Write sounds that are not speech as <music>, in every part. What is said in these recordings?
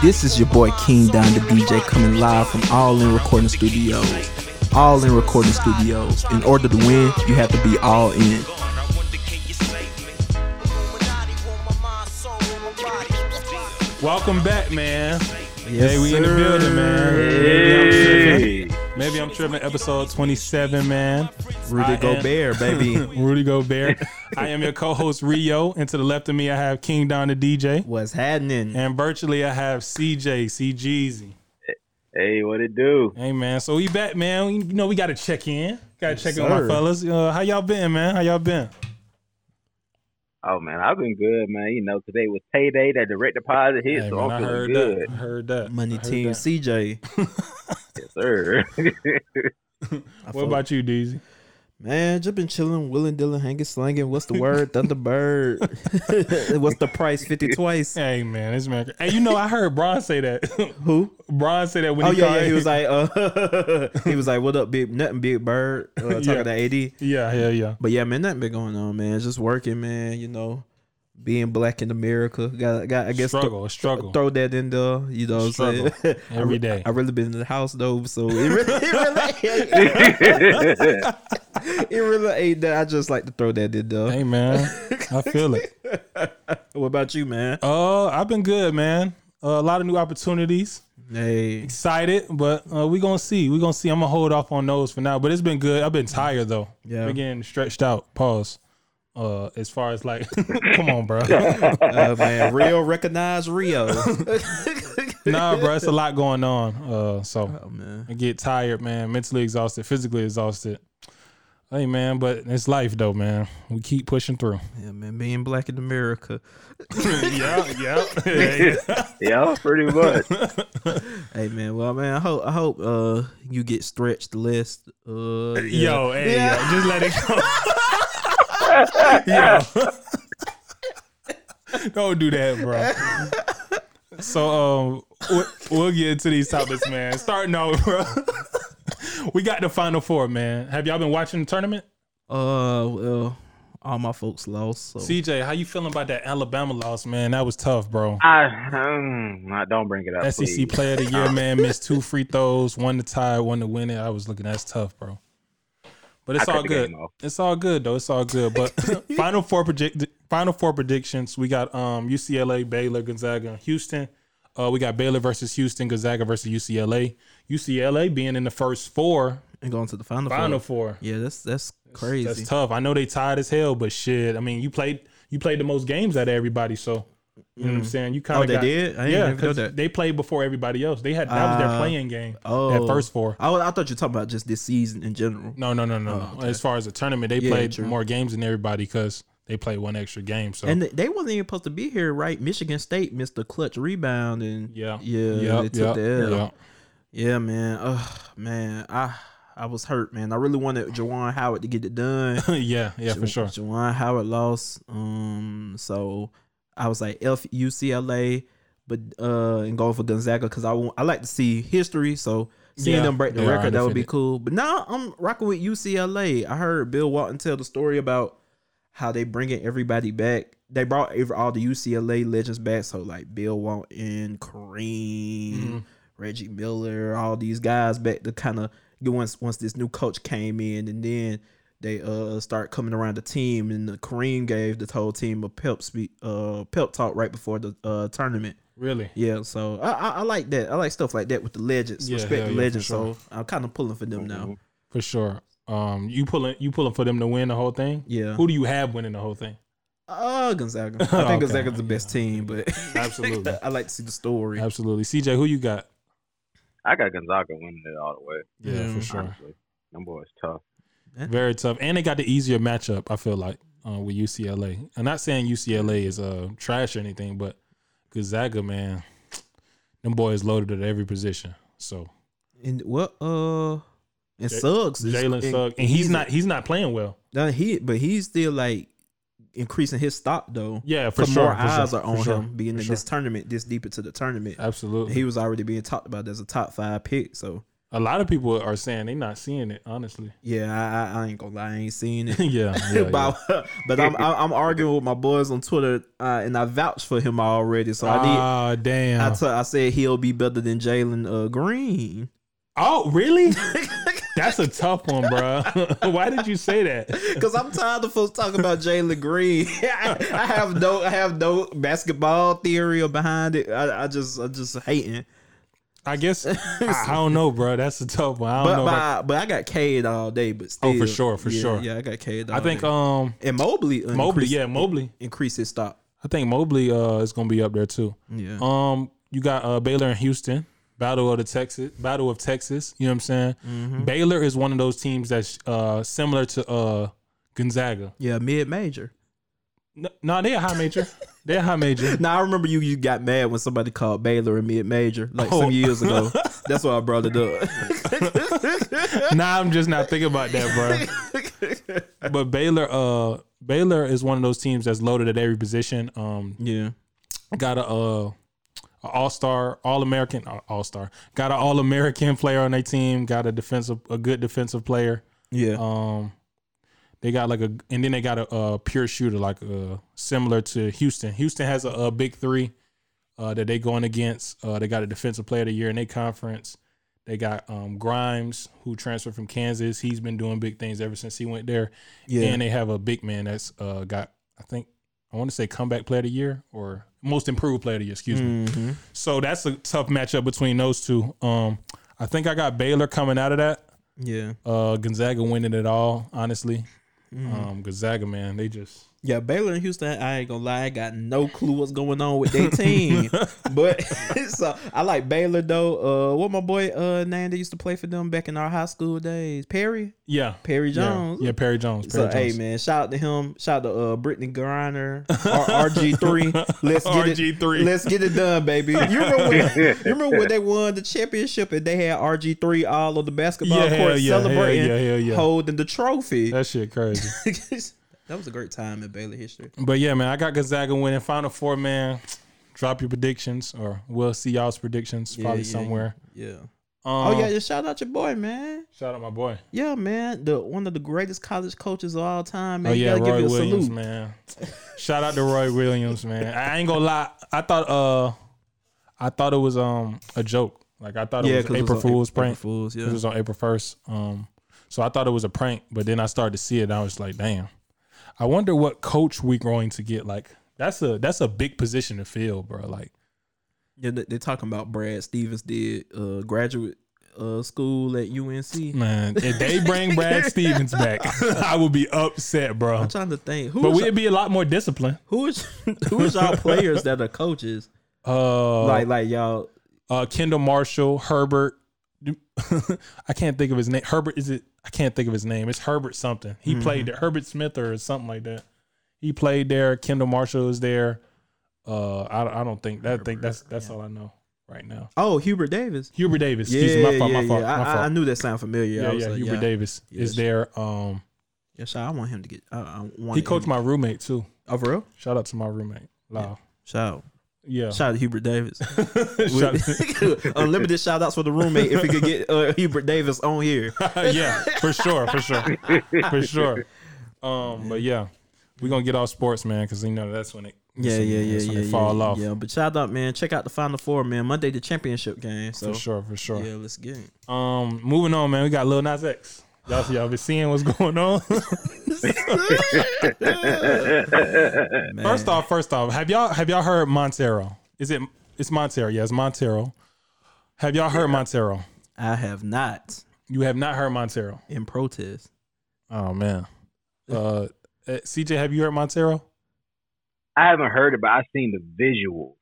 This is your boy King Don the DJ coming live from All In Recording Studios. All In Recording Studios. In order to win, you have to be all in. Welcome back, man. Yes, hey, we in the building, man. Maybe I'm Hey. tripping. Maybe I'm tripping. Episode 27, man. Rudy I am- Gobert, baby. <laughs> Rudy Gobert. I am your co-host Rio, and to the left of me, I have King Don the DJ, What's happening? and virtually I have CJ, CGeezy. Hey, what it do? Hey, man. So we back, man. You know we got to check in. Got to check in with my fellas. Uh, how y'all been, man? How y'all been? Oh man, I've been good, man. You know, today was payday, that direct deposit hit, Hey, so man, I'm I feeling heard good. that. I heard that. Money heard Team that. CJ. Yes, sir. <laughs> <laughs> What about you, Deezy? Man, just been chilling, willing, dealing, hanging, slanging. What's the word? <laughs> Thunderbird. <laughs> What's the price? 50 twice. Hey, man, this man. Hey, you know I heard Bron say that. <laughs> Who? Bron said that when Oh he yeah, yeah. He was like, uh, he was like, "What up, big nothing, big bird?" Uh, talking Yeah. to AD. yeah, yeah, yeah. But yeah, man, nothing been going on, man. Just working, man. You know, being black in America. Got, got. I guess struggle, a struggle. throw that in there. You know, what I'm saying Struggle. <laughs> I day. I really been in the house though, so it really, it really, <laughs> <laughs> it really ain't that. I just like to throw that in there. Hey man, I feel it. What about you, man? Uh, I've been good, man. Uh, a lot of new opportunities. Hey, Excited, but uh, we gonna see. We gonna see. I'm gonna hold off on those for now. But it's been good. I've been tired though. Yeah. been getting stretched out. Pause. Uh, as far as like, <laughs> come on, bro. <laughs> uh, man, Rio recognize Rio. <laughs> nah, bro, it's a lot going on. Uh, so oh man, I get tired, man. Mentally exhausted, physically exhausted. Hey, man, but it's life though, man. We keep pushing through. yeah, man, being black in America. yeah, yeah. yeah. yeah, pretty much. Hey man, well man, I hope I hope uh you get stretched less. Uh, yeah. Yo, hey, Yeah. yo, just let it go. <laughs> yo. <laughs> Don't do that, bro. So um we'll, we'll get into these topics, man. Starting out, bro. <laughs> we got the final four, man. Have y'all been watching the tournament? Uh, well, all my folks lost. So CJ, how you feeling about that Alabama loss, man? That was tough, bro. I, um, nah, don't bring it up. SEC please. Player of the Year, man, missed two free throws, one to tie, one to win it. I was looking, that's tough, bro. But it's I all good. It's all good though. It's all good. But <laughs> final four predict final four predictions. We got um UCLA, Baylor, Gonzaga, Houston. Uh, we got Baylor versus Houston, Gonzaga versus UCLA. UCLA being in the first four, and going to the final. final four. four. Yeah, that's that's crazy. That's tough. I know they tied as hell, but shit. I mean, you played you played the most games out of everybody, so you know what I'm saying. You kind Oh, of they got, did? I didn't yeah, know because that. they played before everybody else. They had that was their Ah. playing game. Oh, that first four. I, I thought you were talking about just this season in general. No, no, no, no. Oh, okay. As far as the tournament, they Yeah, played true. more games than everybody because they played one extra game. So And they- they wasn't even supposed to be here, right? Michigan State missed the clutch rebound, and yeah, yeah, Yep, they took yep, yep. Yeah, man. Oh, man, I I was hurt, man. I really wanted Juwan Howard to get it done. <laughs> yeah, yeah, for sure. Juwan Howard lost. Um, so I was like F UCLA, but uh, and going for Gonzaga because I want I like to see history. So seeing Yeah, them break the record that would be cool. But now I'm rocking with UCLA. I heard Bill Walton tell the story about how they bringing everybody back. They brought all the UCLA legends back. So like Bill Walton, Kareem, Mhm. Reggie Miller, all these guys back to kind of once once this new coach came in, and then they uh start coming around the team, and the Kareem gave the whole team a pep speak, uh pep talk right before the uh tournament. Really? Yeah, so I, I I like that. I like stuff like that with the legends. Yeah, Respect the yeah, legends. sure. So I'm kind of pulling for them now. For sure. Um, you pulling you pulling for them to win the whole thing? Yeah. Who do you have winning the whole thing? Uh Gonzaga. <laughs> I think Okay, Gonzaga's the best yeah. team, but <laughs> Absolutely. I like to see the story. Absolutely. CJ, who you got? I got Gonzaga winning it all the way. Yeah, Mm. for sure. Honestly, them boys tough. Very tough, and they got the easier matchup. I feel like uh, with UCLA. I'm not saying UCLA is uh, trash or anything, but Gonzaga, man, them boys loaded at every position. So And what uh and J- Suggs Jalen and- Suggs, and he's not he's not playing well. He but he's still like increasing his stock though. Yeah, for For sure. more for eyes sure, are on sure, him being in sure. this tournament, this deep into the tournament. Absolutely. He was already being talked about as a top five pick. So A lot of people are saying they're not seeing it. Honestly. Yeah, I, I, ain't gonna lie, I ain't seeing it. <laughs> yeah. yeah, <laughs> yeah. but but I'm I'm I'm arguing with my boys on Twitter, uh, and I vouched for him already. So I need. Ah, damn. I, t- I said he'll be better than Jalen uh, Green. oh, really? <laughs> That's a tough one, bro. Why did you say that? Because I'm tired of folks talking about Jalen Green. I, I have no I have no basketball theory behind it. I, I just I just hating. I guess <laughs> I, I don't know, bro. That's a tough one. I don't But know. but, I, but I got Cade all day. But still, Oh, for sure, for yeah, sure. Yeah, I got. All I think day. um and Mobley uh, Mobley, yeah, Mobley. increased his stop. I think Mobley uh is gonna be up there too. Yeah, Um, you got uh Baylor and Houston, Battle of the Texas, Battle of Texas. You know what I'm saying? Mm-hmm. Baylor is one of those teams that's uh similar to uh Gonzaga. yeah, mid major. No, no they're a high major. <laughs> they're high major. <laughs> Now I remember you you got mad when somebody called Baylor and me a mid major like Oh. some years ago. <laughs> That's why I brought it up. <laughs> nah, I'm just not thinking about that, bro. but Baylor, uh, Baylor is one of those teams that's loaded at every position. Um, yeah, got a uh, all star, all American, all star. Got an all American player on their team. Got a defensive, a good defensive player. yeah, Um, they got like a, and then they got a, a pure shooter, like uh, similar to Houston. Houston has a, a big three uh, that they going against. Uh, they got a defensive player of the year in their conference. They got um, Grimes, who transferred from Kansas. He's been doing big things ever since he went there. yeah. And they have a big man that's uh, got, I think, I want to say comeback player of the year or most improved player of the year. Excuse me. Mhm. So that's a tough matchup between those two. Um, I think I got Baylor coming out of that. Yeah, Uh, Gonzaga winning it all, honestly. Mm-hmm. Um, Gonzaga, man, they just yeah. Baylor and Houston, I ain't gonna lie, I got no clue what's going on with their <laughs> team. but <laughs> so I like Baylor though. Uh, what my boy uh name that used to play for them back in our high school days? Perry, yeah, Perry Jones. yeah, Perry Jones. So Perry hey man, shout out to him. Shout out to uh Brittney Griner, RG <laughs> three. Let's get it. RG3. Let's get it done, baby. You remember when, you remember when they won the championship and they had RG three all on the basketball Yeah, court yeah, celebrating, yeah, yeah. holding the trophy. That shit crazy. That was a great time in Baylor history. but yeah, man, I got Gonzaga winning Final Four, man. Drop your predictions, or we'll see y'all's predictions probably Yeah, yeah, somewhere. Yeah. Um, oh yeah, just shout out your boy, man. shout out my boy. Yeah, man. The one of the greatest college coaches of all time, man. oh yeah, Roy Williams, salute. man. Shout out to Roy Williams, man. I ain't gonna lie. I thought uh, I thought it was um a joke. Like I thought it Yeah, was 'cause it April was Fool's April prank. Fools, yeah. It was on April first. Um, so I thought it was a prank, but then I started to see it. And I was like, damn. I wonder what coach we're going to get. Like that's a that's a big position to fill, bro. Like Yeah, they- they're talking about Brad Stevens did uh, graduate uh, school at UNC. man, if they <laughs> bring Brad Stevens back, I would be upset, bro. I'm trying to think who But we'd be a lot more disciplined. who is who is y'all players that are coaches? Uh, like like y'all uh, Kendall Marshall, Herbert. <laughs> I can't think of his name. Herbert is it? I can't think of his name. It's Herbert something. He played there. Herbert Smith or something like that. He played there. Kendall Marshall is there. Uh, I, I don't think that. I think that's that's all I know right now. oh Hubert Davis. Hubert Davis. Yeah, Excuse me. My fault. yeah, My fault. yeah. My I, fault. I knew that sound familiar. yeah, I was yeah. like, Hubert yeah. Davis is Yes. there. Um, Yeah, shout, I want him to get. I, I want he coached my roommate too. Oh, for real? Shout out to my roommate. Wow. Shout out. Yeah. Shout out to Hubert Davis. <laughs> <laughs> Unlimited shout outs for the roommate if we could get uh, Hubert Davis on here. <laughs> yeah, for sure, for sure, for sure. Um, but yeah, we're gonna get off sports, man, because you know that's when it. Yeah, when- yeah, yeah, yeah, fall yeah, off. yeah. But shout out, man. Check out the Final Four, man. Monday the championship game. So For sure, for sure. yeah, let's get it. Um, moving on, man. We got Lil Nas X. Y'all, y'all been seeing what's going on. <laughs> First off, first off, have y'all have y'all heard Montero? Is it it's Montero? Yeah, it's Montero. Have y'all heard Montero? I have not You have not heard Montero. in protest. Oh man. Uh, eh, CJ, have you heard Montero? I haven't heard it, but I've seen the visual.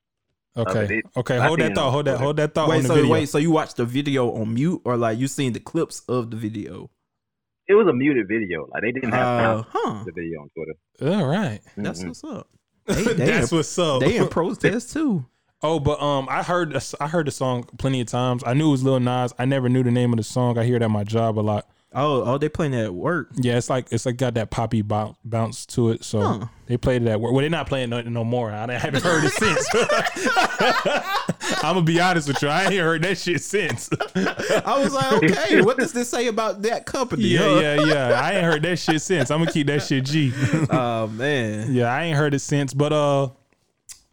Okay. Okay. Hold that thought. Hold that. Hold that thought on wait, the so video. wait, so you watched the video on mute, or like you seen the clips of the video? It was a muted video. Like they didn't have Uh, huh. the video on Twitter. All right. That's Mhm. what's up. They, <laughs> they, That's in, what's up. they in protest too. Oh, but um, I heard I heard the song plenty of times. I knew it was Lil Nas. I never knew the name of the song. I hear it at my job a lot. Oh, oh, they playing that at work. Yeah, it's like it's like got that poppy bounce, bounce to it. So Huh. they played it at work. Well, they're not playing no, no more. I haven't heard it <laughs> since. <laughs> I'm gonna be honest with you. I ain't heard that shit since. I was like, okay, what does this say about that company? yeah, huh? yeah, yeah. I ain't heard that shit since. I'm gonna keep that shit G. <laughs> Oh man. yeah, I ain't heard it since. But uh,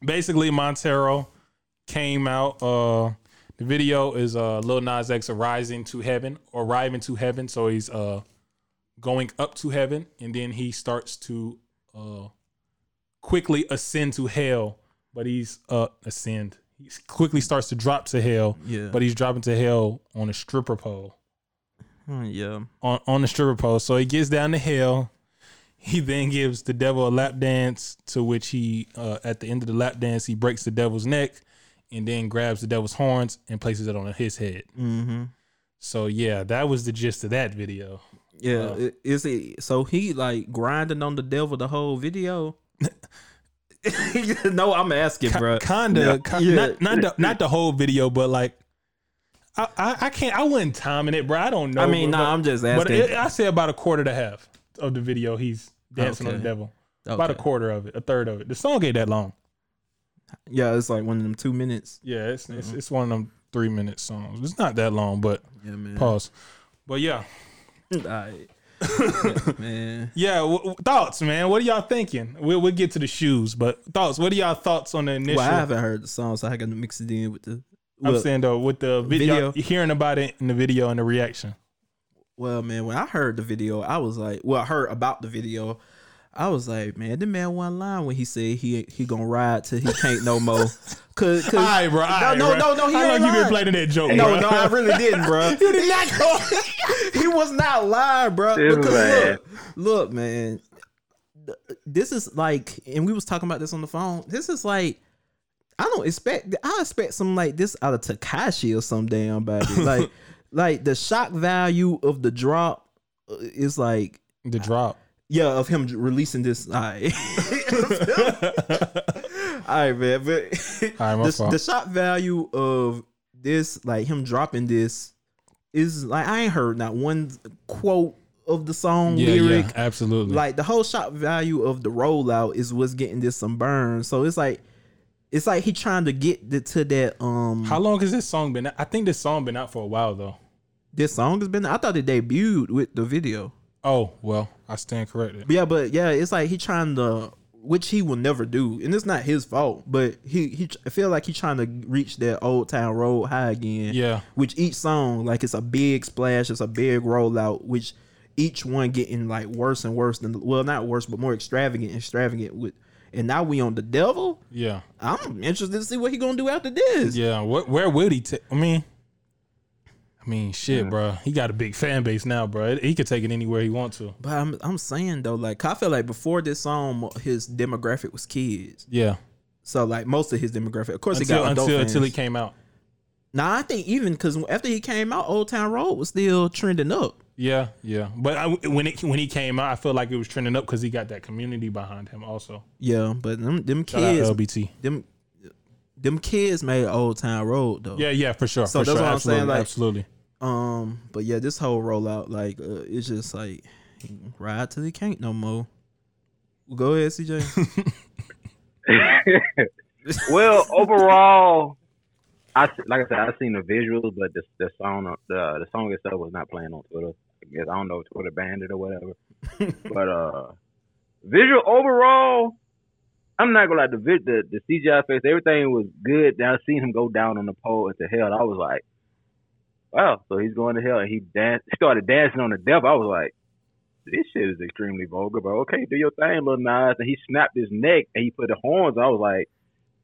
basically Montero came out. Uh, the video is uh Lil Nas X rising to heaven, arriving to heaven. So he's uh going up to heaven, and then he starts to uh quickly ascend to hell. But he's uh ascend. He quickly starts to drop to hell. Yeah. But he's dropping to hell on a stripper pole Hmm, yeah. on, on the stripper pole. So he gets down to hell. He then gives the devil a lap dance, to which he, uh, at the end of the lap dance, he breaks the devil's neck and then grabs the devil's horns and places it on his head. Mm-hmm. So yeah, that was the gist of that video. Yeah. I- Is it so he like grinding on the devil the whole video? <laughs> no, I'm asking, bro. Kinda, ki- Yeah. not not the, not the whole video, but like. I, I, I can't. I wasn't timing it, bro. I don't know. I mean, but, nah, I'm just But asking. it, I say about a quarter to half of the video, he's dancing on the devil. About a quarter of it, a third of it. The song ain't that long. Yeah, it's like one of them two minutes. Yeah, it's it's, Mm-hmm. it's one of them three minute songs. It's not that long, but Yeah, man. pause. But yeah, Alright. Yeah, <laughs> man. yeah. W- w- thoughts, man. What are y'all thinking? We'll we'll get to the shoes, but thoughts. What are y'all thoughts on the initial? Well, I haven't heard the song, so I got to mix it in with the. I'm Well, saying though, with the video, Video. hearing about it in the video and the reaction. well, man, when I heard the video, I was like, well, I heard about the video. I was like, man, the man one line when he said he he gonna ride till he can't no more. Cause, <laughs> cause All right, bro. all right, no, bro. no, no, he How long ain't you been playing that joke, no, bro? no, I really didn't, bro. <laughs> you did not go. <laughs> he was not lying, bro. This Because man. look, look, man, this is like, and we was talking about this on the phone. This is like, I don't expect. I expect something like this out of Tekashi or some damn body. Like, like the shock value of the drop uh, is like, the drop. Yeah, of him releasing this. <laughs> All right, all right, man. But <laughs> right, the, the shock value of this, like him dropping this, is like I ain't heard not one quote of the song Yeah, lyric. yeah, absolutely. Like the whole shot value of the rollout is what's getting this some burn. So it's like it's like he trying to get the, to that um How long has this song been? out? I think this song been out for a while though. this song has been I thought it debuted with the video. Oh well, I stand corrected. Yeah, but yeah, it's like he trying to which he will never do, and it's not his fault. But he he I feel like he's trying to reach that old town road high again. Yeah, Which each song like it's a big splash, it's a big rollout. Which each one getting like worse and worse than well not worse but more extravagant, extravagant with. And now we on the devil. yeah, I'm interested to see what he gonna do after this. yeah. Where, where would he take? I mean, I mean, shit, bro. He got a big fan base now, bro. He could take it anywhere he wants to. But I'm I'm saying though, like I feel like before this song, his demographic was kids. Yeah, So like most of his demographic, of course, he got adult until fans. until he came out. Nah, I think even because after he came out, Old Town Road was still trending up. Yeah, yeah. But I, when it when he came out, I felt like it was trending up because he got that community behind him. Also, Yeah, but them them kids, LBT. them them kids made Old Town Road though. Yeah, yeah, for sure. So for that's sure. what I'm absolutely, saying, like- absolutely. Um, but yeah, this whole rollout, like, uh, it's just like ride till he can't no more. Go ahead, CJ. <laughs> <laughs> well, overall, I like I said, I seen the visuals, but the the song the the song itself was not playing on Twitter. I guess I don't know if Twitter banned it or whatever. <laughs> but uh, visual overall, I'm not gonna lie. The vid, the the CGI face, everything was good. Then I seen him go down on the pole into hell. I was like, wow. So he's going to hell, and he danced, started dancing on the devil. I was like. This shit is extremely vulgar, but okay, do your thing, little Nas. And he snapped his neck and he put the horns. I was like,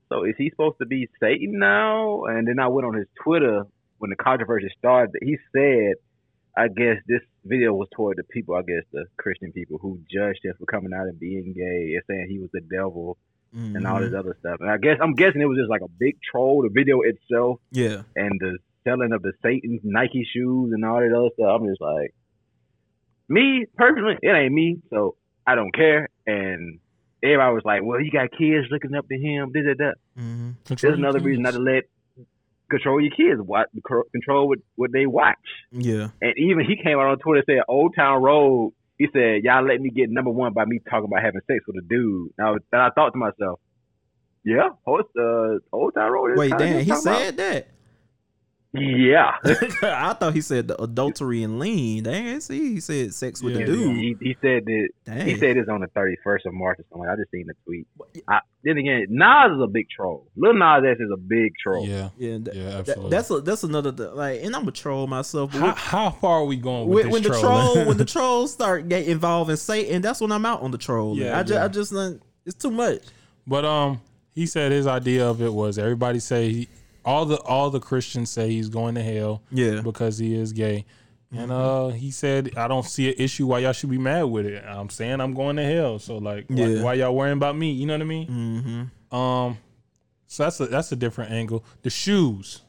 so is he supposed to be Satan now? And then I went on his Twitter when the controversy started. He said, I guess this video was toward the people, I guess the Christian people who judged him for coming out and being gay and saying he was the devil and all mm-hmm. this other stuff. And I guess I'm guessing it was just like a big troll, the video itself Yeah, and the selling of the Satan Nike shoes and all that other stuff. I'm just like, me personally, it ain't me, so I don't care. And everybody was like, well, you got kids looking up to him, this and that. mm-hmm. There's another reason not to let control your kids, what control what what they watch. Yeah. And even he came out on Twitter and said, "Old Town Road." He said, "Y'all let me get number one by me talking about having sex with a dude." Now, then I thought to myself, "Yeah, host uh, Old Town Road." is Wait, kinda damn, he talking about- said that. "Yeah." <laughs> I thought he said the adultery and lean. Dang, see, he said sex with Yeah, the dude. He, he said that Dang. he said this on the thirty first of March or something. I just seen the tweet. I, then again, Nas is a big troll. Lil Nas X is a big troll. Yeah, yeah, th- yeah, that- absolutely. that's a, that's another th- like, and I'm a troll myself. How, how far are we going with when, this when the troll when the <laughs> trolls start get involved in Satan, that's when I'm out on the troll. Yeah, I just yeah. I just it's too much. But um, he said his idea of it was everybody say he, all the all the Christians say he's going to hell Yeah, because he is gay, and uh, he said I don't see an issue why y'all should be mad with it. I'm saying I'm going to hell, so like, why, Yeah. why y'all worrying about me? You know what I mean? mm-hmm. Um, so that's a that's a different angle. The shoes.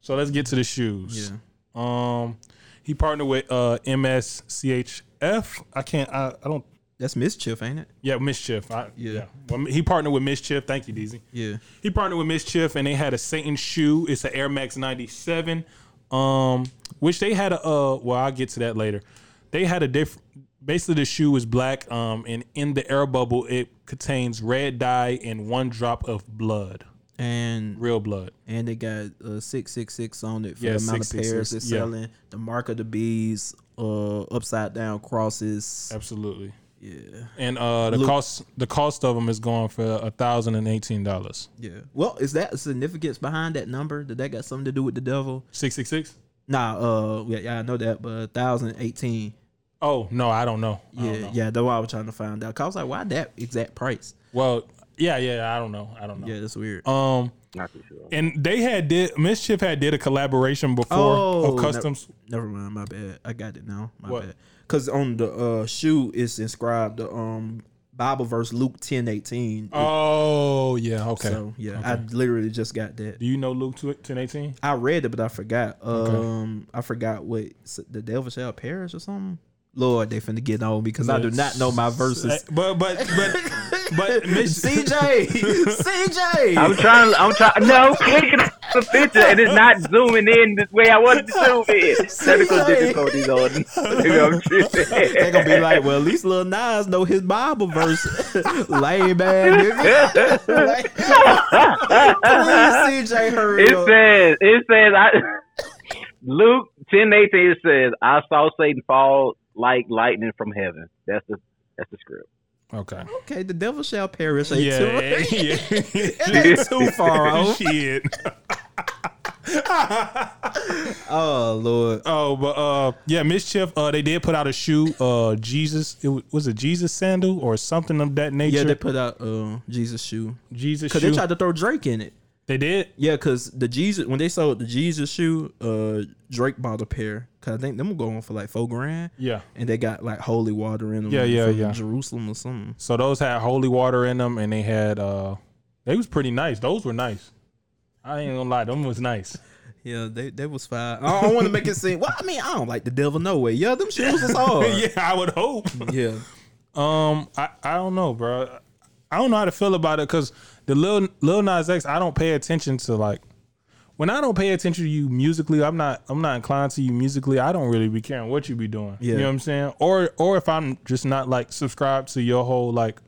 So let's get to the shoes. yeah. Um, he partnered with uh MSCHF. I can't. I, I don't. That's mischief, ain't it? Yeah, Mischief. I, Yeah. yeah. Well, he partnered with Mischief. Thank you, Deezy. Yeah, He partnered with Mischief, and they had a Satan shoe. It's an Air Max 97, um, which they had a. Uh, well, I'll get to that later. They had a different. Basically, the shoe is black, um, and in the air bubble, it contains red dye and one drop of blood, and real blood. and they got uh, six six six on it for Yeah, the amount of pairs they're yeah. selling. The mark of the bees, uh, upside down crosses. Absolutely. Yeah, And uh, the Look- cost the cost of them is going for a thousand and eighteen dollars. yeah. Well, is that a significance behind that number? Did that got something to do with the devil? Six six six. Nah, uh, yeah, yeah I know that, but thousand eighteen. Oh no, I don't know. I Yeah, don't know. yeah, that's what I was trying to find out. Cause I was like, why that exact price? Well, yeah, yeah. I don't know. I don't know. Yeah, that's weird. Um, Not too sure. and they had did Mischief had did a collaboration before Oh, of customs. Never mind, my bad. I got it now. My What? bad. Cause on the uh shoe it's inscribed the um Bible verse Luke ten eighteen. Oh yeah, okay. So yeah, I literally just got that. Do you know Luke ten eighteen? I read it, but I forgot. Um, I forgot what the devil shall perish or something. Lord, they finna get on me because I do not know my verses. But but but <laughs> but <laughs> Miss CJ, CJ. I'm trying. I'm trying. No, clicking the picture and it's not zooming in this way I wanted to zoom in. Technical difficulties on. I'm They gonna be like, well, at least Lil Nas know his Bible verse. <laughs> Lame man, nigga. <laughs> Please, CJ, hurry It up. says. It says. I. Luke ten eighteen says, "I saw Satan fall like lightning from heaven." That's the. That's the script. Okay. Okay, the devil shall perish. ain't Yeah, too- yeah. <laughs> It ain't too far off. <laughs> Shit. <laughs> Oh Lord. Oh, but uh, yeah, Mischief. Uh, they did put out a shoe. Uh, Jesus. It was, was it Jesus sandal or something of that nature. Yeah, they put out uh Jesus shoe Jesus because they tried to throw Drake in it. They did. Yeah, because the Jesus when they sold the Jesus shoe, uh Drake bought a pair. Cause I think them going for like four grand, Yeah. and they got like holy water in them. Yeah, yeah, yeah. Jerusalem or something. So those had holy water in them, and they had uh, they was pretty nice. Those were nice. I ain't gonna lie, them was nice. <laughs> Yeah, they they was fine. I don't want to make it seem. Well, I mean, I don't like the devil no way. Yeah, them shoes was <laughs> hard. yeah, I would hope. <laughs> yeah. Um, I, I don't know, bro. I don't know how to feel about it because the Lil Lil Nas X, I don't pay attention to like when I don't pay attention to you musically. I'm not I'm not inclined to you musically. I don't really be caring what you be doing. Yeah. You know what I'm saying? Or or if I'm just not like subscribed to your whole like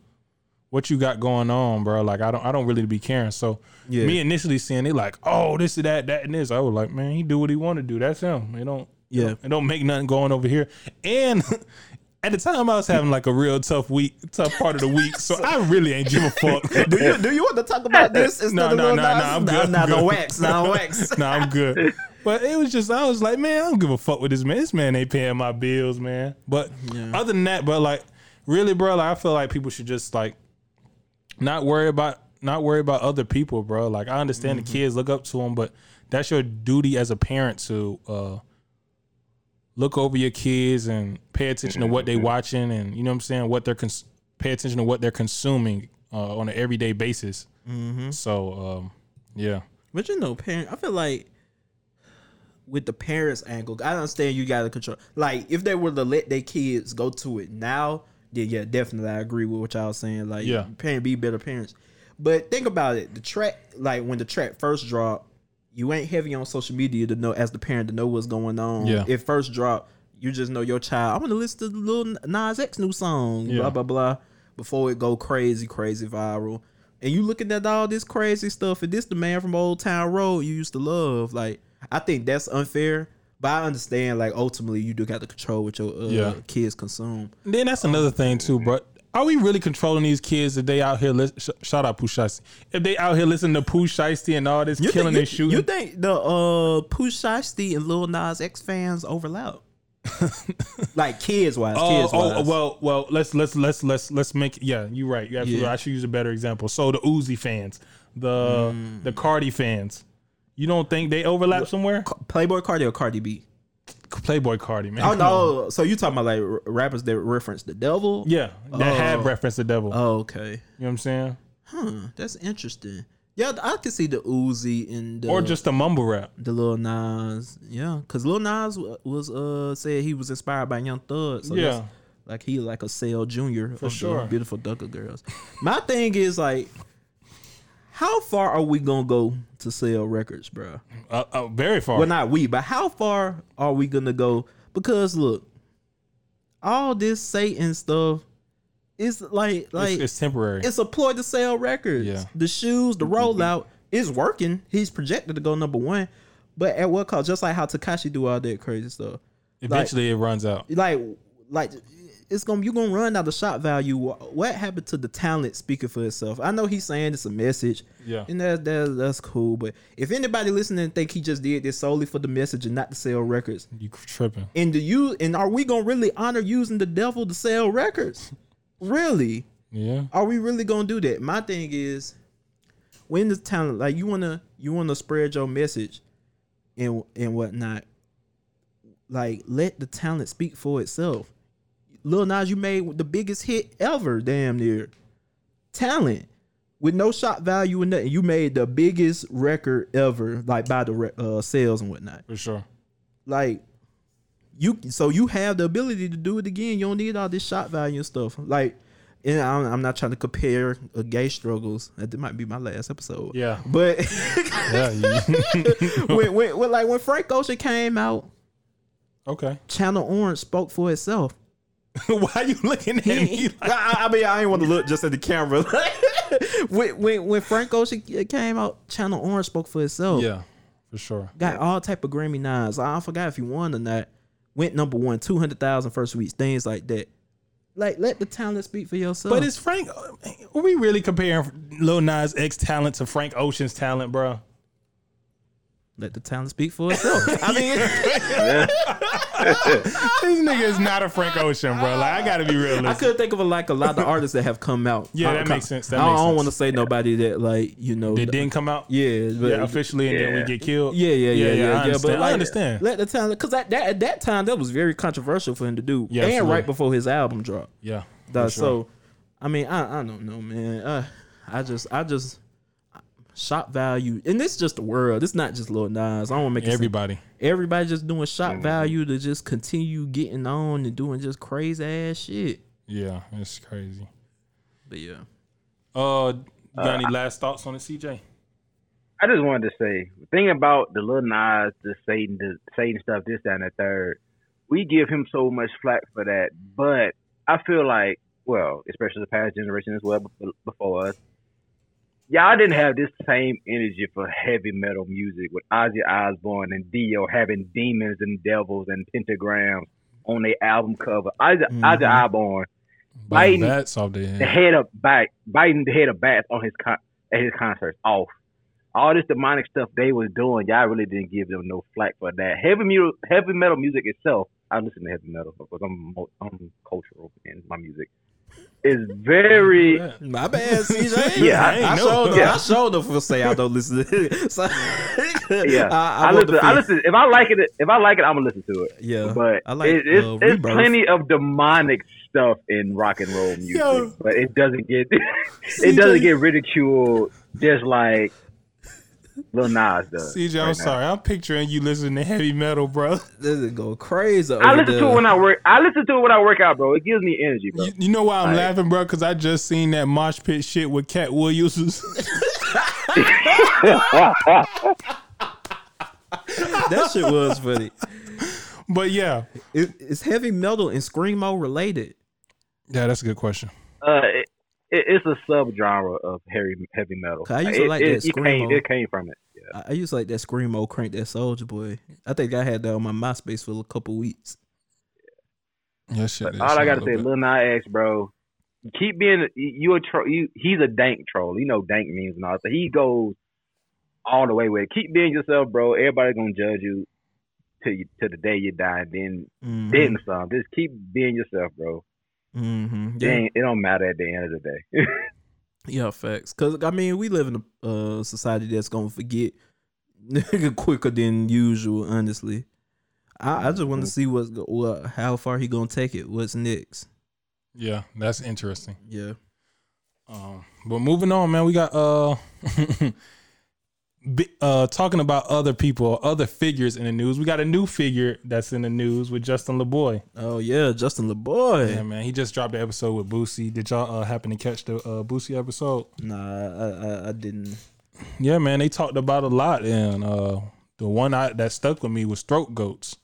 what you got going on, bro. Like I don't I don't really be caring. So Yeah. me initially seeing it like, oh, this is that, that and this. I was like, man, he do what he want to do. That's him. It don't Yeah. it don't make nothing going over here. And <laughs> at the time, I was having like a real tough week, tough part of the week, so <laughs> I really ain't give a fuck. <laughs> Do you do you want to talk about this <laughs> No, no, no, no, I'm good, Nah, I'm no good. wax, no wax. nah, I'm good. But it was just, I was like, man, I don't give a fuck with this man. This man ain't paying my bills, man. But Yeah. other than that, but like, really, bro, like, I feel like people should just like not worry about not worry about other people, bro. Like, I understand Mm-hmm. the kids look up to them, but that's your duty as a parent to uh look over your kids and pay attention to what they're watching and you know what I'm saying, what they're cons- pay attention to what they're consuming uh, on an everyday basis. Mm-hmm. So, um, yeah. But you know, parent, I feel like with the parents' angle, I understand you got to control. Like, if they were to let their kids go to it now, then yeah, definitely, I agree with what y'all saying. Like, Yeah. parent be better parents. But think about it, the track, like when the track first dropped, you ain't heavy on social media to know as the parent to know what's going on. Yeah. It first drop, you just know your child. I'm gonna listen to the little Nas X new song, Yeah. blah blah blah, before it go crazy, crazy viral. And you looking at all this crazy stuff, and this the man from Old Town Road you used to love. Like, I think that's unfair. But I understand, like, ultimately, you do got to control what your uh, Yeah. kids consume. Then that's another thing too, bro. Are we really controlling these kids if they out here? Li- sh- shout out Pooh Shiesty. If they out here listening to Pooh Shiesty and all this You killing think, and shooting, You think the uh Pooh Shiesty and Lil Nas X fans overlap? <laughs> like kids wise, Oh, kids oh, wise. well, well, let's let's let's let's let's make yeah, you're right. You're absolutely Yeah. I should use a better example. So the Uzi fans, the Mm. the Cardi fans, you don't think they overlap somewhere? Playboi Carti or Cardi B? Playboi Carti, man. Oh no! So you talking about like rappers that reference the devil? Yeah, that have Oh. reference the devil. Oh, okay. you know what I'm saying? Huh. That's interesting. Yeah, I could see the Uzi and the, or just the mumble rap. the Lil Nas. Yeah, because Lil Nas was uh said he was inspired by Young Thug. So Yeah. like he like a Sale Junior for sure. Beautiful Thugger Girls. My thing is like, how far are we gonna go to sell records, bro? Uh, uh, very far. Well, not we, but how far are we gonna go? Because look, all this Satan stuff is like like it's, it's temporary. it's a ploy to sell records. Yeah. The shoes, the rollout is working. He's projected to go number one, but at what cost? Just like how Tekashi do all that crazy stuff. Eventually, it runs out. Like, like it's gonna you gonna run out of shot value. What happened to the talent speaking for itself? I know he's saying it's a message. Yeah. And that, that that's cool. But if anybody listening think he just did this solely for the message and not to sell records, You tripping? and do you and are we gonna really honor using the devil to sell records? <laughs> Really? Yeah. Are we really gonna do that? My thing is, when the talent like you wanna you wanna spread your message, and and whatnot. Like let the talent speak for itself. Lil Nas, you made the biggest hit ever, damn near. Talent with no shot value and nothing. You made the biggest record ever, like by the uh, sales and whatnot For sure. like you so you have the ability to do it again. You don't need all this shot value and stuff. Like, and I'm, I'm not trying to compare uh, gay struggles. That might be my last episode. Yeah. But <laughs> Yeah. <laughs> when, when, when like when Frank Ocean came out, okay. Channel Orange spoke for itself. <laughs> Why are you looking at me? <laughs> Like, I, I mean, I ain't want to look just at the camera. <laughs> when, when when Frank Ocean came out, Channel Orange spoke for itself. yeah, for sure. Got all type of Grammy nods. I forgot if he won or not. Went number one, 200,000 first weeks, things like that. Like, let the talent speak for yourself. But is Frank? Are we really comparing Lil Nas X talent to Frank Ocean's talent, bro? Let the talent speak for itself. I mean, <laughs> <laughs> This nigga is not a Frank Ocean, bro. Like I gotta be realistic. I could think of a, like a lot of artists that have come out. Yeah, I- that makes sense. That I, makes don't want to say nobody that like you know. They didn't come out. Yeah, but Yeah, officially, and then we get killed. Yeah, yeah, yeah, yeah, I yeah. But like, I understand. let the talent because at that at that time that was very controversial for him to do, Yeah, and absolutely. right before his album dropped. Yeah. Dog, for sure. So, I mean, I I don't know, man. Uh, I just I just shop value, and this is just the world. It's not just little Nas. I don't want to make it seem- everybody. everybody just doing shop Mm-hmm. value to just continue getting on and doing just crazy ass shit. Yeah, it's crazy. But yeah, Uh, you got any last thoughts on it, CJ? I just wanted to say, the thing about the little Nas, the Satan, the Satan stuff, this, that, and the third, we give him so much flack for that. But I feel like, well, especially the past generation as well before us, y'all didn't have this same energy for heavy metal music with Ozzy Osbourne and Dio having demons and devils and pentagrams on their album cover. Ozzy, Mhm. Ozzy Osbourne Biting bats off their the head. of back, biting the head of bats on his con- at his concerts off. All this demonic stuff they was doing, y'all really didn't give them no flack for that. Heavy metal, heavy metal music itself. I listen to heavy metal because I'm I'm cultural in my music. Is very <laughs> my bad, CJ. <laughs> Yeah, I, I ain't I know. showed Yeah. I showed them for say I don't listen to <laughs> it. So, yeah. I, I, I, listen. I listen. If I like it, if I like it, I'm gonna listen to it. Yeah, But I like it, it's, uh, it's plenty of demonic stuff in rock and roll music, Yo. but it doesn't get it CJ. doesn't get ridiculed just like Lil Nas does. CJ, I'm now. sorry. I'm picturing you listening to heavy metal, bro. <laughs> This is go crazy. I over listen to it when I work. I listen to it when I work out, bro. It gives me energy, bro. You, you know why I'm Like- laughing, bro? Because I just seen that mosh pit shit with Katt Williams. <laughs> that shit was funny. But yeah, It, it's heavy metal and screamo related. yeah, that's a good question. Uh, it, it, it's a subgenre of heavy heavy metal. 'Cause I used to like it, that it came, screamo. it came from it. Yeah. I, I used to like that screamo crank that Soulja Boy. I think I had that on my MySpace for a couple weeks. Yeah, shit. But that all I gotta say, little bit. Lil Nas X, bro, keep being you a troll. You, he's a dank troll. You know dank means and all. So he goes all the way with it. Keep being yourself, bro. Everybody gonna judge you till you to the day you die. And then Mhm. then some. Just keep being yourself, bro. Mhm. It, Yeah, ain't, it don't matter at the end of the day. <laughs> yeah, facts. Cause I mean, we live in a uh, society that's gonna forget nigga <laughs> quicker than usual. Honestly, I, I just want to see what's go- what how far he gonna take it. What's next? Yeah, that's interesting. Yeah. Um, but moving on, man, we got uh, <laughs> uh, talking about other people, other figures in the news. We got a new figure that's in the news with Justin Laboy. Oh yeah, Justin Laboy. Yeah, man, he just dropped the episode with Boosie. Did y'all uh, happen to catch the uh, Boosie episode? Nah, I, I I didn't. Yeah, man, they talked about a lot, and uh, the one I, that stuck with me was throat goats.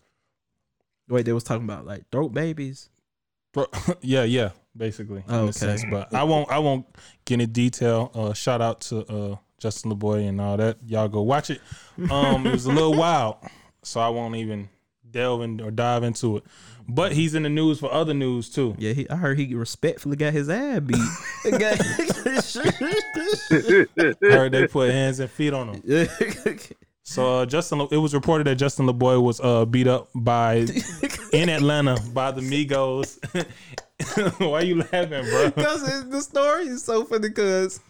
Wait, they was talking about like throat babies. Bro, <laughs> yeah, yeah, basically. Oh, okay. sense, but I won't. I won't get into detail. Uh, shout out to uh, Justin Laboy and all that. Y'all go watch it. Um, it was a little wild, so I won't even delve in or dive into it. But he's in the news for other news too. Yeah, he, I heard he respectfully got his ass beat. <laughs> <laughs> I heard they put hands and feet on him. <laughs> So uh, Justin, Le- it was reported that Justin Laboy was uh, beat up by in Atlanta by the Migos. Why are you laughing, bro? Because the story is so funny because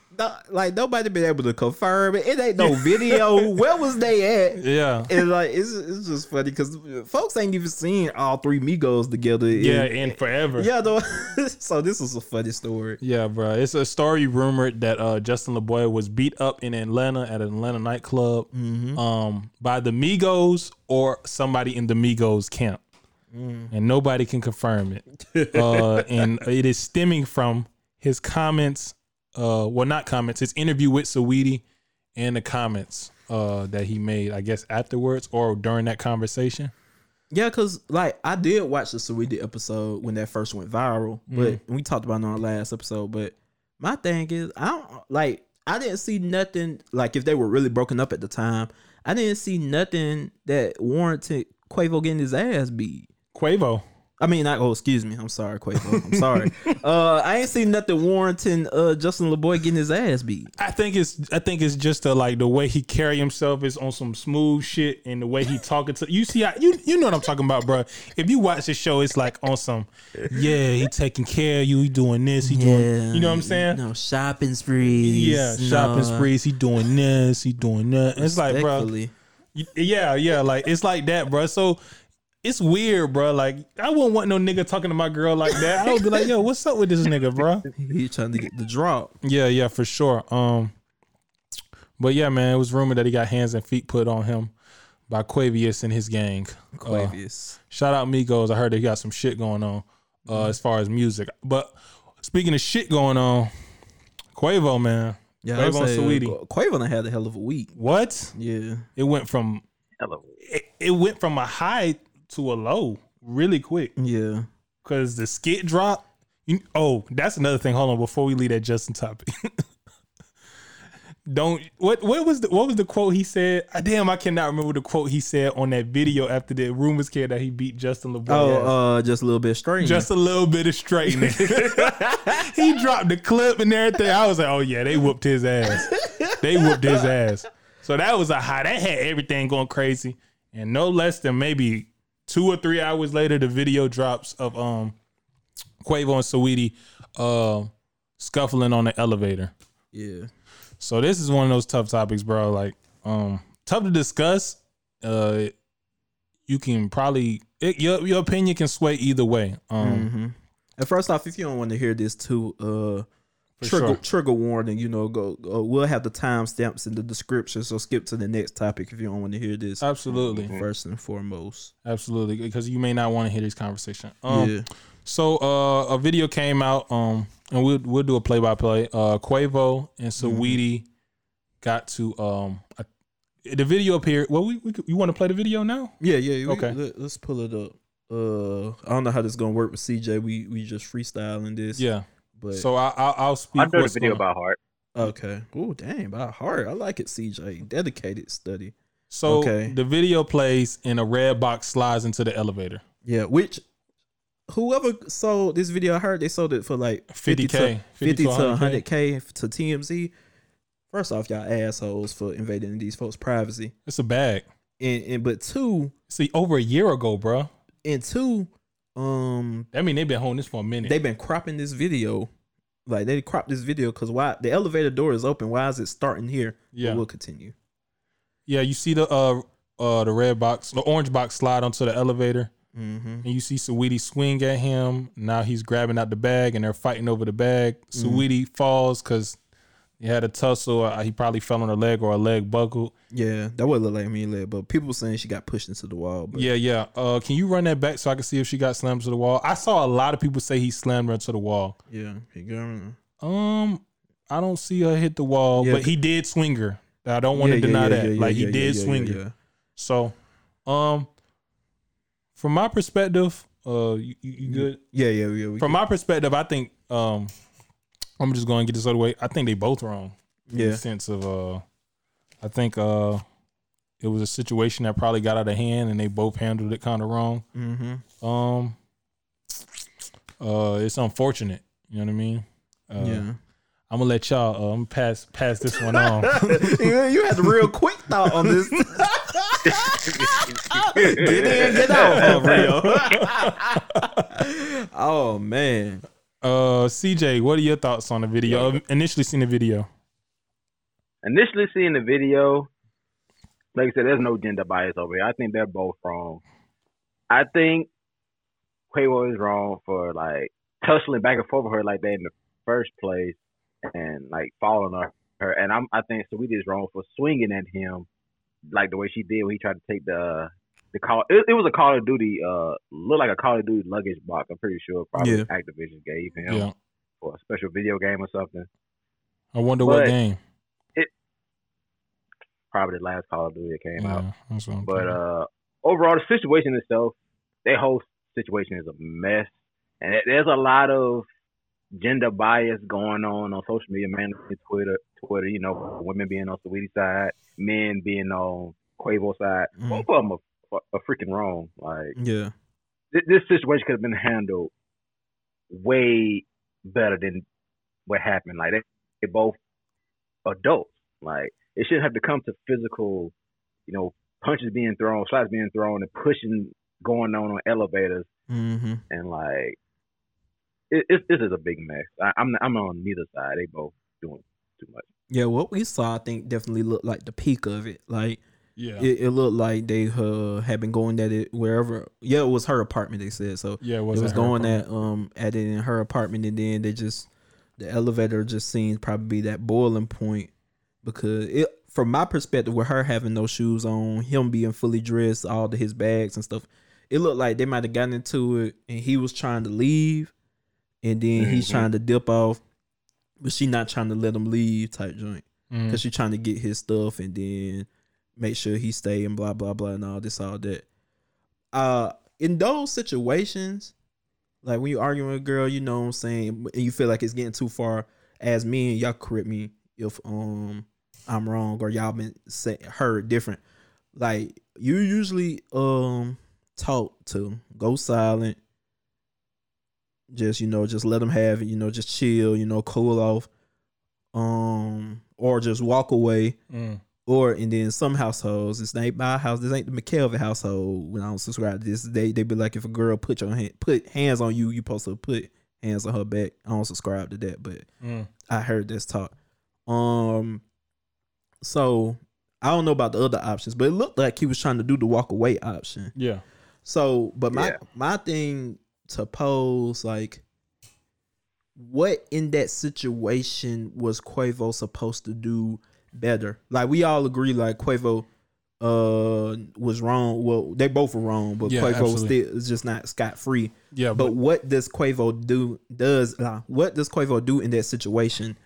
like nobody been able to confirm it. It ain't no video. <laughs> Where was they at? Yeah. And like it's it's just funny because folks ain't even seen all three Migos together. in- Yeah, and forever. yeah. Though, <laughs> so this is a funny story. Yeah, bro. It's a story rumored that uh, Justin Laboy was beat up in Atlanta at an Atlanta nightclub um, by the Migos or somebody in the Migos camp. And nobody can confirm it. uh, <laughs> and it is stemming from his comments, uh, well, not comments, his interview with Saweetie and the comments uh, that he made, I guess, afterwards or during that conversation. Yeah, cause like I did watch the Saweetie episode when that first went viral, but we talked about it on our last episode. But my thing is, I don't like. I didn't see nothing like if they were really broken up at the time. I didn't see nothing that warranted Quavo getting his ass beat. Quavo. I mean, not, oh, excuse me. I'm sorry, Quavo. I'm sorry. <laughs> uh, I ain't seen nothing warranting uh, Justin Laboy getting his ass beat. I think it's I think it's just the like the way he carry himself is on some smooth shit and the way he <laughs> talking to you see how you you know what I'm talking about, bro. If you watch the show, it's like on some yeah, he taking care of you, he doing this, he doing you know what I'm saying? No shopping sprees. yeah, shopping no, sprees, he doing this, he doing that. It's like, bro, yeah, yeah, like it's like that, bro. So it's weird, bro. Like I wouldn't want no nigga talking to my girl like that. I would be like, yo, what's up with this nigga, bro? He trying to get the drop. Yeah, yeah, for sure. Um, but yeah, man, it was rumored that he got hands and feet put on him by Quavius and his gang. Uh, shout out Migos. I heard they got some shit going on uh, as far as music. But speaking of shit going on, Quavo, man, Yeah, Quavo I would and say, Saweetie. uh, Quavo done had a hell of a week. what? Yeah, It went from Hello. it, it went from a high to a low really quick yeah. because the skit drop. You, oh, that's another thing. Hold on, before we leave that Justin topic. <laughs> Don't what what was the what was the quote he said? Ah, damn, I cannot remember the quote he said on that video after the rumors came that he beat Justin LeBron. Oh, uh, just a little bit straight. just a little bit of straightening. <laughs> he dropped the clip and everything. I was like, oh yeah, they whooped his ass. They whooped his ass. So that was a high. That had everything going crazy. And no less than maybe two or three hours later, the video drops of um Quavo and Saweetie uh, scuffling on the elevator. yeah. So this is one of those tough topics, bro. Like, um, tough to discuss. Uh, you can probably it, your your opinion can sway either way. Um, hmm And first off, if you don't want to hear this too, uh, trigger sure. trigger warning. You know, go. Uh, we'll have the timestamps in the description. So skip to the next topic if you don't want to hear this. absolutely, First and foremost. absolutely, because you may not want to hear this conversation. Um, yeah. So uh, a video came out, um, and we'll we'll do a play by play. Uh, Quavo and Saweetie got to um, uh, the video appeared. Well, we, we you want to play the video now? Yeah, yeah. We, Okay. Let, us pull it up. Uh, I don't know how this gonna work with CJ. We we just freestyling this. Yeah. But So I, I'll, I'll speak. I know the video going by heart. okay. Oh damn, by heart. I like it. CJ, dedicated study. So Okay. the video plays and a red box slides into the elevator. Yeah, which whoever sold this video, I heard they sold it for like 50 50K, to 50 to 100K. 100k to TMZ. First off, y'all assholes for invading these folks' privacy, It's a bag. and and but two See, over a year ago, bro. and two, um, That mean they've been holding this for a minute. they've been cropping this video. Like they cropped this video because why the elevator door is open. Why is it starting here? But yeah, we'll continue. yeah. You see the uh uh the red box, the orange box slide onto the elevator, Mm-hmm. and you see Saweetie swing at him. Now he's grabbing out the bag, and they're fighting over the bag. Mhm. Falls because he had a tussle. Uh, he probably fell on her leg or a leg buckled. Yeah, that would look like me leg, but people saying she got pushed into the wall. But Yeah, yeah. Uh, can you run that back so I can see if she got slammed to the wall? I saw a lot of people say he slammed her to the wall. yeah, he got- Um, I don't see her hit the wall, Yeah, but he did swing her. I don't want to yeah, deny yeah, that. like he did swing her. So, um, from my perspective, uh, you, you good? Yeah, yeah, yeah. From my perspective, I think um, I'm just going to get this other way. I think they both wrong. In Yeah. the sense of uh, I think uh, it was a situation that probably got out of hand, and they both handled it kind of wrong. Mm-hmm. Um, uh, it's unfortunate. You know what I mean? Uh, yeah. I'm gonna let y'all um pass pass this one on. <laughs> you, you had a real quick thought on this. <laughs> get in, get out, <laughs> for real. oh man. Uh, CJ, what are your thoughts on the video? Uh, Initially seen the video. Initially seeing the video, like I said, there's no gender bias over here. I think they're both wrong. I think Quavo is wrong for like tussling back and forth with her like that in the first place and like following her. her. And I'm I think Saweetie is wrong for swinging at him like the way she did when he tried to take the the call. It, it was a Call of Duty, uh, looked like a Call of Duty luggage box. I'm pretty sure probably Yeah. Activision gave him Yeah. for a special video game or something. I wonder what But- game. Probably the last Call of Duty that came out. Yeah, what I'm But uh, overall, the situation itself, their whole situation is a mess, and there- there's a lot of gender bias going on on social media, mainly Twitter. Twitter, you know, women being on Saweetie's side, men being on Quavo side. Mhm. Both of them are, are freaking wrong. Like Yeah. this, this situation could have been handled way better than what happened. Like they, they both adults. Like it shouldn't have to come to physical, you know, punches being thrown, shots being thrown, and pushing going on on elevators, Mm-hmm. and like it, it, this is a big mess. I, I'm I'm on neither side. They both doing too much. Yeah, what we saw, I think, definitely looked like the peak of it. Like yeah, it, it looked like they uh, had been going at it wherever. Yeah, it was her apartment. They said so. yeah, it It was, was at her going apartment. at um at it in her apartment, and then they just the elevator just seemed probably that boiling point because it from my perspective with her having no shoes on, him being fully dressed, all the his bags and stuff, it looked like they might have gotten into it, and he was trying to leave, and then he's Mhm. trying to dip off, but she not trying to let him leave type joint Mm. because she trying to get his stuff and then make sure he stay and blah blah blah and all this all that. Uh, in those situations, like when you arguing with a girl, you know what I'm saying, and you feel like it's getting too far. As me and y'all correct me if um I'm wrong or y'all been say, heard different. Like you usually um talk to go silent. Just you know, just let them have it. You know, just chill. You know, cool off. Um, or just walk away. Mm. Or and then some households, it's not my house. This ain't the McKelvey household. When I don't subscribe to this, they they be like, if a girl put your hand, put hands on you, you supposed to put hands on her back. I don't subscribe to that, but Mm. I heard this talk. Um, so I don't know about the other options, but it looked like he was trying to do the walk away option. Yeah, So, but my Yeah. my thing to pose like, what in that situation was Quavo supposed to do better? Like we all agree, like Quavo uh was wrong. Well, they both were wrong, but Yeah, Quavo still is just not scot free. yeah, But but, what does Quavo do? Does uh, what does Quavo do in that situation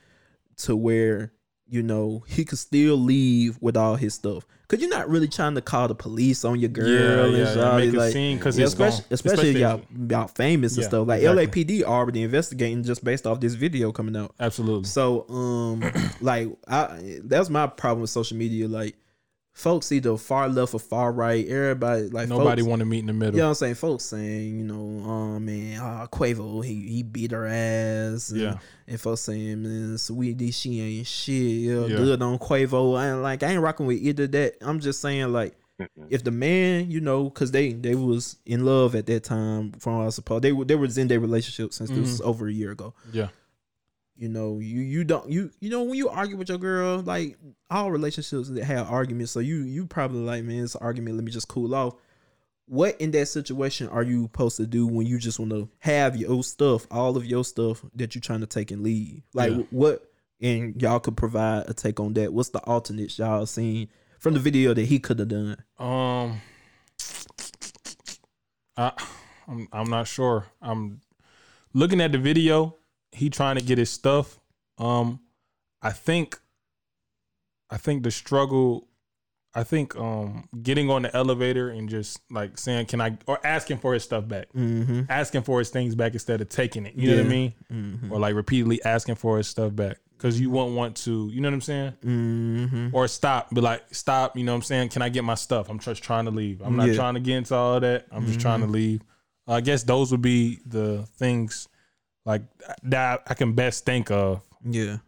to where you know, he could still leave with all his stuff. Cause you're not really trying to call the police on your girl Yeah, and yeah, yeah, make a like, scene 'cause yeah, especially, especially, if y'all, Especially- y'all famous and stuff. Like exactly. LAPD already investigating just based off this video coming out. Absolutely. So, um, <clears throat> like, I that's my problem with social media. Like, folks either far left or far right. Everybody like Nobody want to meet in the middle. you know what I'm saying? Folks saying, you know, oh man, uh, Quavo, he he beat her ass. And, Yeah. And folks saying, man, Saweetie, she ain't shit. Yeah, Yeah. good on Quavo. I ain't like I ain't rocking with either that. I'm just saying, like, if the man, you know, because they they was in love at that time, from what I suppose they were they was in their relationship since this was over a year ago. Yeah. You know, you you don't you you know when you argue with your girl, like all relationships that have arguments, so you you probably like, man, it's an argument. Let me just cool off. What in that situation are you supposed to do when you just want to have your stuff, all of your stuff that you're trying to take and leave? Like Yeah. what? And y'all could provide a take on that. What's the alternates y'all seen from the video that he could have done? Um, I, I'm I'm not sure. I'm looking at the video. He trying to get his stuff. Um, I think, I think the struggle. I think um getting on the elevator and just like saying, "Can I?" or asking for his stuff back, Mm-hmm. asking for his things back instead of taking it. You know what I mean? Mm-hmm. Or like repeatedly asking for his stuff back because you won't want to. You know what I'm saying? Mm-hmm. or stop, be like, stop, you know what I'm saying? Can I get my stuff? I'm just trying to leave. I'm not Yeah. trying to get into all that. I'm just trying to leave. I guess those would be the things like that I can best think of Yeah.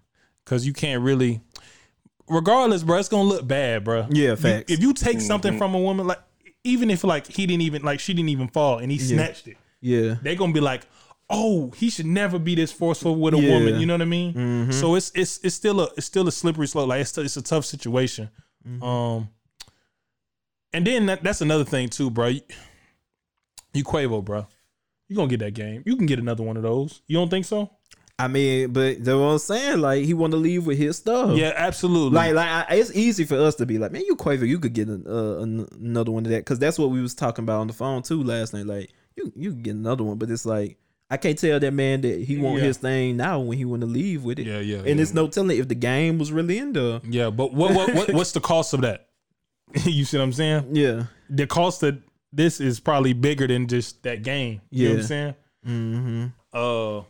because you can't really, regardless, bro, it's gonna look bad, bro. Yeah, You- if you take something from a woman, like even if like he didn't even like she didn't even fall and he Yeah. snatched it, Yeah. they're gonna be like, oh, he should never be this forceful with a Yeah. woman. You know what I mean? Mhm. So it's it's it's still a it's still a slippery slope. Like it's it's a tough situation. Mm-hmm. Um, and then that, that's another thing too, bro. You, you Quavo, bro. You gonna get that game. You can get another one of those. You don't think so? I mean, but that's what I'm saying. Like he want to leave with his stuff. Yeah, absolutely. Like, like I, it's easy for us to be like, man, you Quavo, you could get an, uh, an- another one of that because that's what we was talking about on the phone too last night. Like, you you can get another one, but it's like I can't tell that man that he want Yeah. his thing now when he want to leave with it. yeah, yeah, And yeah. it's no telling if the game was really in there. yeah. But what what, what <laughs> what's the cost of that? <laughs> you see what I'm saying? Yeah. The cost of this is probably bigger than just that game. You know what Yeah. I'm saying? Mm-hmm. Uh,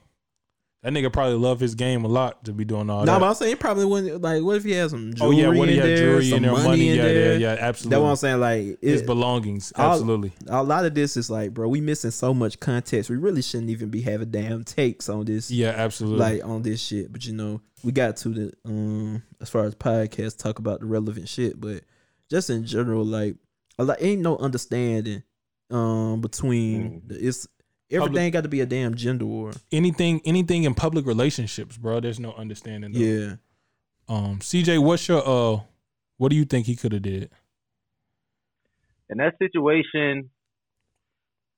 that nigga probably love his game a lot to be doing all No, that. but I'm saying he probably wouldn't. Like, what if he has some oh yeah, what he had jewelry in there, money, money, in yeah, there? yeah, yeah, That's what I'm saying. Like, his it, belongings, absolutely. a lot of this is like, bro, we missing so much context. We really shouldn't even be having damn takes on this. Yeah, absolutely. like on this shit. But you know, we got to the um as far as podcast talk about the relevant shit, but just in general, like a lot ain't no understanding um between Mm. the, it's everything got to be a damn gender war. anything, anything in public relationships, bro. There's no understanding. though. Yeah. Um, CJ, what's your uh, what do you think he could have did? in that situation,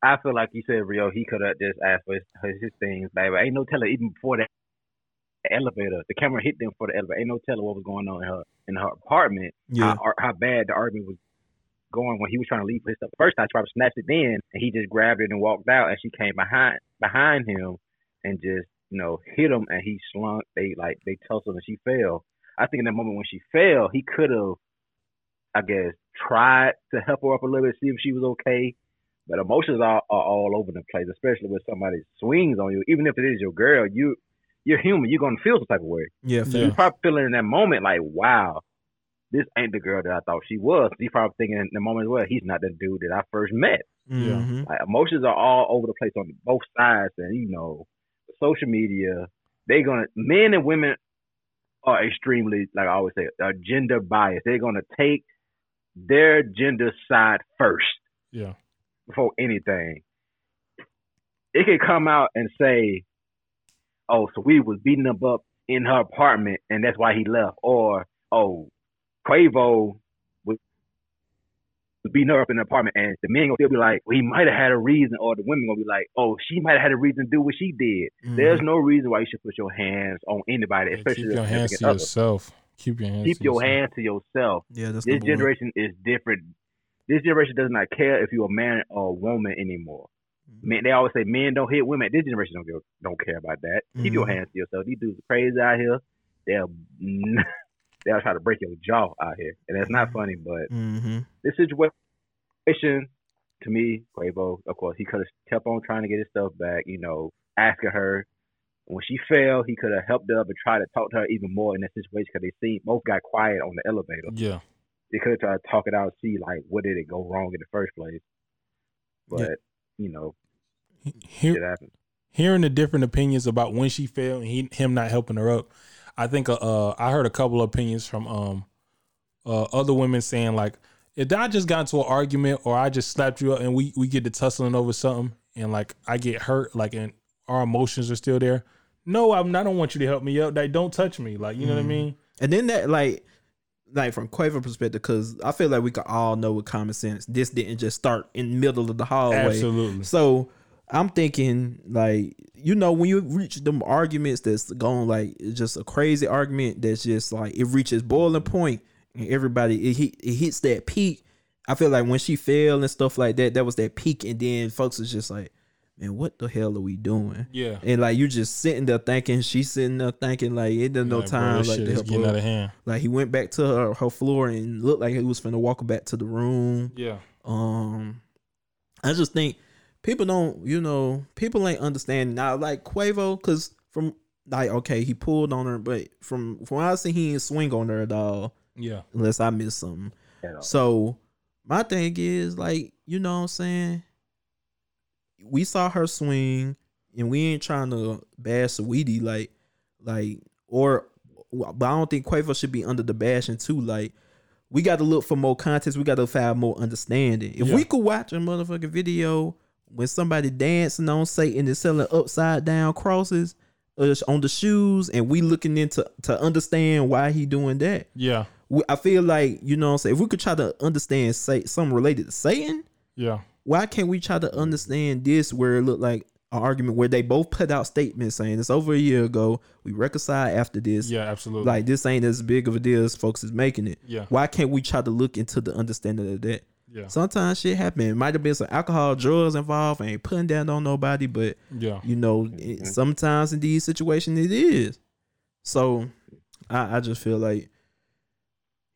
I feel like you said, Rio, he could have just asked for his, his things back. But ain't no telling even before that elevator, the camera hit them for the elevator. Ain't no telling what was going on in her in her apartment. Yeah. How, how bad the argument was going when he was trying to leave his stuff. First time, she probably snatched it in, and he just grabbed it and walked out, and she came behind behind him and just you know hit him, and he slunk. They like they tussled, and she fell. I think in that moment when she fell, he could have, I guess, tried to help her up a little bit, see if she was okay. But emotions are, are all over the place, especially when somebody swings on you. Even if it is your girl, you you're human. You're gonna feel some type of way. Yeah. Yeah. You're probably feeling in that moment like, wow, this ain't the girl that I thought she was. You're probably thinking in the moment as well, he's not the dude that I first met. Mhm. Like emotions are all over the place on both sides, and you know, social media, they gonna men and women are extremely, like I always say, are gender biased. They're gonna take their gender side first Yeah, before anything. It could come out and say, "Oh, so we was beating him up in her apartment, and that's why he left," or "Oh, Quavo would was beating her up in the apartment," and the men gonna still be like, "Well, he might have had a reason," or the women gonna be like, "Oh, she might have had a reason to do what she did." Mhm. There's no reason why you should put your hands on anybody, Yeah, especially keep a your hands to significant other. yourself. Keep your hands. Keep to your yourself. hands to yourself Yeah. That's this number one. generation is different. This generation does not care if you're a man or a woman anymore. Mm-hmm. Men, they always say men don't hit women. This generation don't give, don't care about that. Keep your Mhm. hands to yourself. These dudes are crazy out here. They're they'll try to break your jaw out here, and that's not funny. But Mm-hmm. this situation, to me, Quavo, of course, he could have kept on trying to get his stuff back. You know, asking her. When she fell, he could have helped her up and tried to talk to her even more in that situation because they see both got quiet on the elevator. Yeah. They could have tried to talk it out, see like what did it go wrong in the first place. But Yeah. you know, Here, it happened. hearing the different opinions about when she fell and he, him not helping her up, I think uh, uh, I heard a couple of opinions from um uh, other women saying like, if I just got into an argument or I just slapped you up and we we get to tussling over something and like I get hurt like and our emotions are still there. No, I'm. I don't want you to help me up. Like, don't touch me. Like, you know what I Mhm. mean? And then that like like from Quavo perspective, because I feel like we could all know with common sense, this didn't just start in the middle of the hallway. Absolutely. So I'm thinking like you know when you reach them arguments that's going like it's just a crazy argument that's just like it reaches boiling point and everybody it hit, it hits that peak. I feel like when she fell and stuff like that, that was that peak, and then folks is just like, man, what the hell are we doing? Yeah. And like you just sitting there thinking, she's sitting there thinking like it doesn't no Like, bro, time this like to help getting her. out of hand. Like he went back to her, her floor and looked like he was finna walk back to the room. Yeah. Um, I just think people don't, you know, people ain't understanding now. Like Quavo, because from like okay, he pulled on her, but from from what I see, he didn't swing on her at all, Yeah. unless I miss something. You. So my thing is like, you know what I'm saying? We saw her swing and we ain't trying to bash Saweetie like like or but I don't think Quavo should be under the bashing too. Like we gotta look for more context, we gotta find more understanding. If Yeah. we could watch a motherfucking video when somebody dancing on Satan and selling upside down crosses uh, on the shoes and we looking into to understand why he doing that Yeah. we- I feel like you know what I'm saying if we could try to understand say something related to Satan, Yeah. why can't we try to understand this where it looked like an argument where they both put out statements saying it's over a year ago, we reconcile after this. Yeah. Absolutely. Like this ain't as big of a deal as folks is making it. Yeah. Why can't we try to look into the understanding of that? Yeah. Sometimes shit happen. It might have been some alcohol, drugs involved. I ain't putting down on nobody, but Yeah. you know, it, sometimes in these situations it is. So I, I just feel like,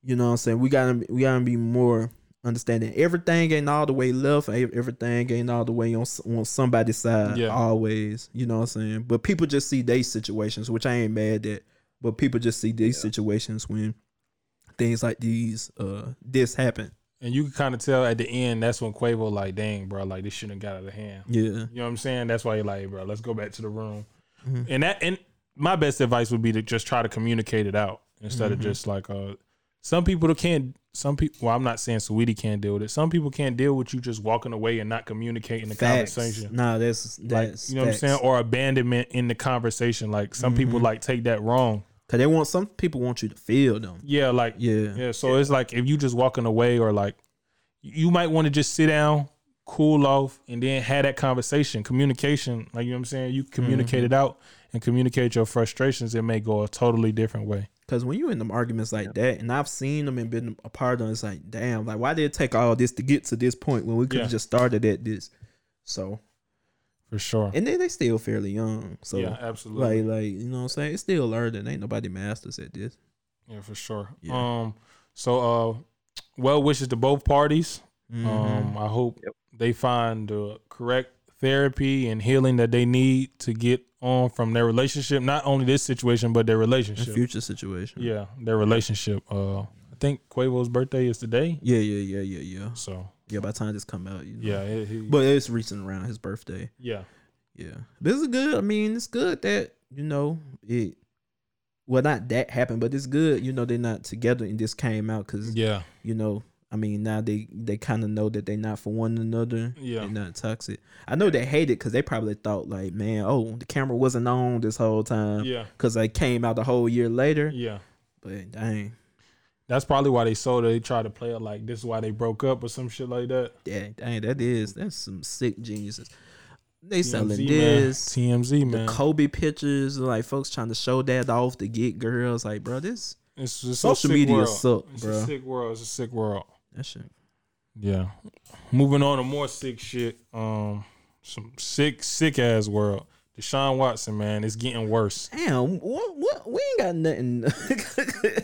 you know what I'm saying, we gotta we gotta be more understanding. Everything ain't all the way left, everything ain't all the way on on somebody's side Yeah. always. You know what I'm saying? But people just see these situations, which I ain't mad at. But people just see these situations when things like these uh this happen. And you can kind of tell at the end that's when Quavo like, dang, bro, like this shouldn't have got out of hand. Yeah. You know what I'm saying? That's why you're like, bro, let's go back to the room. Mhm. And that and my best advice would be to just try to communicate it out instead Mhm. of just like uh some people can't some people well, I'm not saying Saweetie can't deal with it. Some people can't deal with you just walking away and not communicating the Facts. conversation. Nah, that's Like that's you know what I'm saying? Or abandonment in the conversation. Like some people Mhm. like take that wrong. Cause they want some people want you to feel them. Yeah, like Yeah. Yeah, so it's like if you just walking away or like you might want to just sit down, cool off, and then have that conversation. Communication, like you know what I'm saying? You communicate mm-hmm. it out and communicate your frustrations, it may go a totally different way. Cause when you in them arguments like that, and I've seen them and been a part of them, it's like, damn, like why did it take all this to get to this point when we could have Yeah. just started at this? So, For sure. and they they still fairly young, so yeah, absolutely. like, like you know what I'm saying? It's still learning. Ain't nobody masters at this. yeah, for sure. Yeah. Um so uh well wishes to both parties. Mhm. Um I hope Yep. they find the correct therapy and healing that they need to get on from their relationship, not only this situation but their In relationship. future situation. Yeah, their relationship. Uh, I think Quavo's birthday is today, yeah, yeah, yeah, yeah, yeah. so Yeah, by the time this come out, you know. yeah, it, he, But it's recent around his birthday. yeah, Yeah, this is good. I mean, it's good that you know it. Well, not that happened, but it's good. You know, they're not together, and this came out because yeah, you know. I mean, now they they kind of know that they're not for one another. Yeah. they're not toxic. I know they hate it because they probably thought like, man, oh, the camera wasn't on this whole time yeah, because they came out the whole year later. yeah. But dang, That's probably why they sold it. They tried to play it like this is why they broke up or some shit like that. yeah, dang, that is that's some sick geniuses. They selling this. man. TMZ the man. Kobe pictures, like folks trying to show that off to get girls. Like, bro, this it's social media world. suck, It's bro. a sick world. It's a sick world. that shit. Yeah. Moving on to more sick shit. Um, some sick, sick ass world. Deshaun Watson, man, it's getting worse. Damn, what, what, we ain't got nothing <laughs>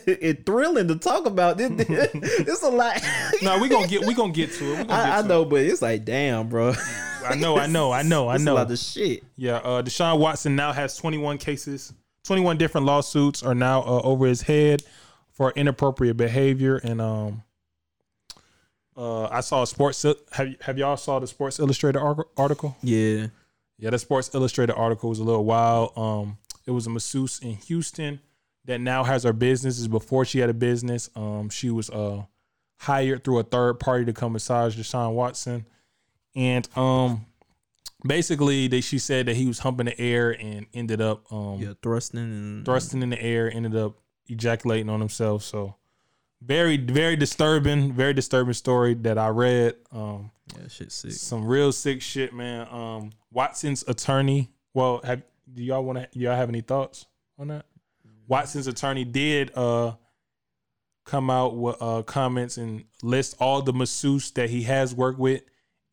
it thrilling to talk about. This, it's a lot. <laughs> No, we gonna get we gonna get to it. I, get I to know, but it's like, damn, bro. I know, I know, I know, I know. a lot of shit. Yeah, uh, Deshaun Watson now has 21 cases, 21 different lawsuits are now uh, over his head for inappropriate behavior. And um, uh, I saw a sports. Have have y'all saw the Sports Illustrated article? Yeah. Yeah, the Sports Illustrated article was a little wild. Um, it was a masseuse in Houston that now has her business. Is before she had a business. Um, she was uh hired through a third party to come massage Deshaun Watson, and um, basically they she said that he was humping the air and ended up um Yeah, thrusting and thrusting in the air, ended up ejaculating on himself. So very very disturbing, very disturbing story that I read. Um, Yeah, shit sick. some real sick shit, man. Um, Watson's attorney. Well, have do y'all want to? Y'all have any thoughts on that? Watson's attorney did uh come out with uh comments and list all the masseuse that he has worked with,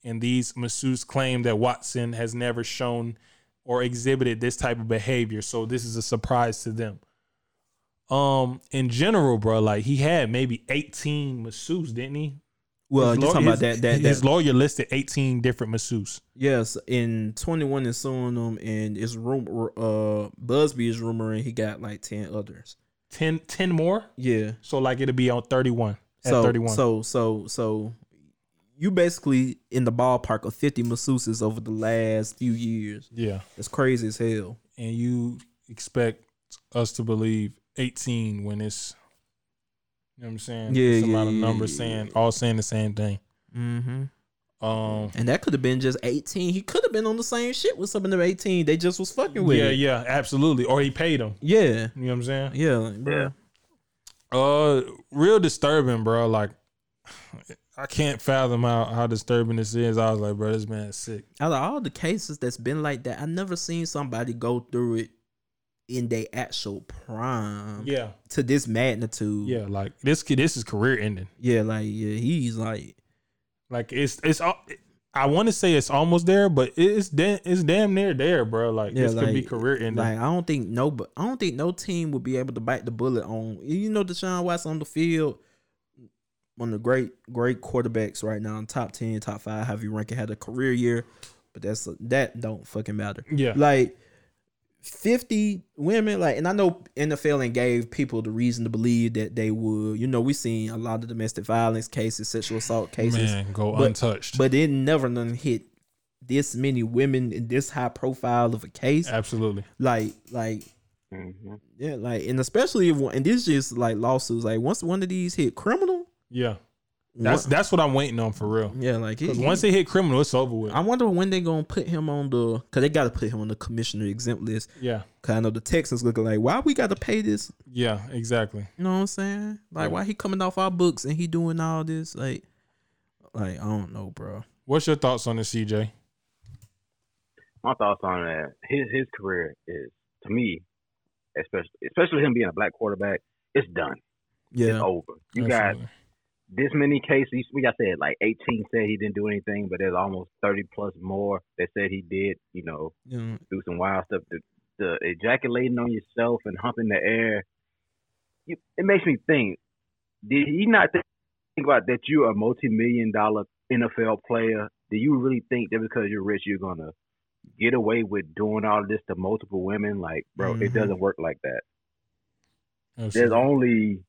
and these masseuse claim that Watson has never shown or exhibited this type of behavior. So this is a surprise to them. Um, in general, bro, like he had maybe eighteen masseuse, didn't he? Well, His you talking about his- that that, his that lawyer listed 18 different masseuse. yes, in twenty one is suing them and it's rumor uh Buzbee is rumoring he got like ten others. 10, 10 more. Yeah. So like it'll be on 31 at So 31. so so so you basically in the ballpark of fifty masseuses over the last few years. yeah. It's crazy as hell. And you expect us to believe 18 when it's you know what I'm saying? Yeah, It's a yeah, lot of numbers yeah, saying yeah. all saying the same thing. Mm-hmm. Um And that could have been just eighteen. He could have been on the same shit with some of them eighteen. They just was fucking with. yeah, it. yeah, absolutely. Or he paid them. yeah, You know what I'm saying? yeah, like, bro. Uh, real disturbing, bro. Like, I can't fathom how, how disturbing this is. I was like, bro, this man is sick. Out of all the cases that's been like that, I never seen somebody go through it in their actual prime Yeah, to this magnitude. yeah. Like this kid, this is career ending. yeah, like yeah, he's like Like it's it's. all. I want to say it's almost there, but it's damn it's damn near there, bro. Like Yeah, this could be career ending. like I don't think no, but I don't think no team would be able to bite the bullet on you know Deshaun Watson on the field. One of the great great quarterbacks right now, top ten, top five, have you rank it, had a career year, but that's that don't fucking matter. yeah, like 50 women like and i know nfl and gave people the reason to believe that they would. You know we seen a lot of domestic violence cases sexual assault cases. Man, go but- untouched. but it never done hit this many women in this high profile of a case. Absolutely. like like hmm yeah like and especially if one, and this just like lawsuits. Like once one of these hit criminal Yeah, that's one- that's what I'm waiting on for real. yeah like it, Because once they hit criminal, it's over with. i wonder when they gonna put him on the because they gotta put him on the commissioner exempt list yeah, because i know the texans looking like why we gotta pay this yeah, exactly. You know what I'm saying? Like, Yeah. why he coming off our books and he doing all this? Like, like I don't know, bro. What's your thoughts on this, CJ? My thoughts on that. His his career is to me, especially especially him being a black quarterback, it's done. Yeah, It's Yeah, over. You got Absolutely. This many cases. We got said like 18 said he didn't do anything, but there's almost 30 plus more that said he did. You know, know, do some wild stuff. The, the ejaculating on yourself and humping the air. It makes me think. Did he not think about that you're a multi-million dollar NFL player? Do you really think that because you're rich you're gonna get away with doing all this to multiple women? Like, bro, Mhm. it doesn't work like that. There's only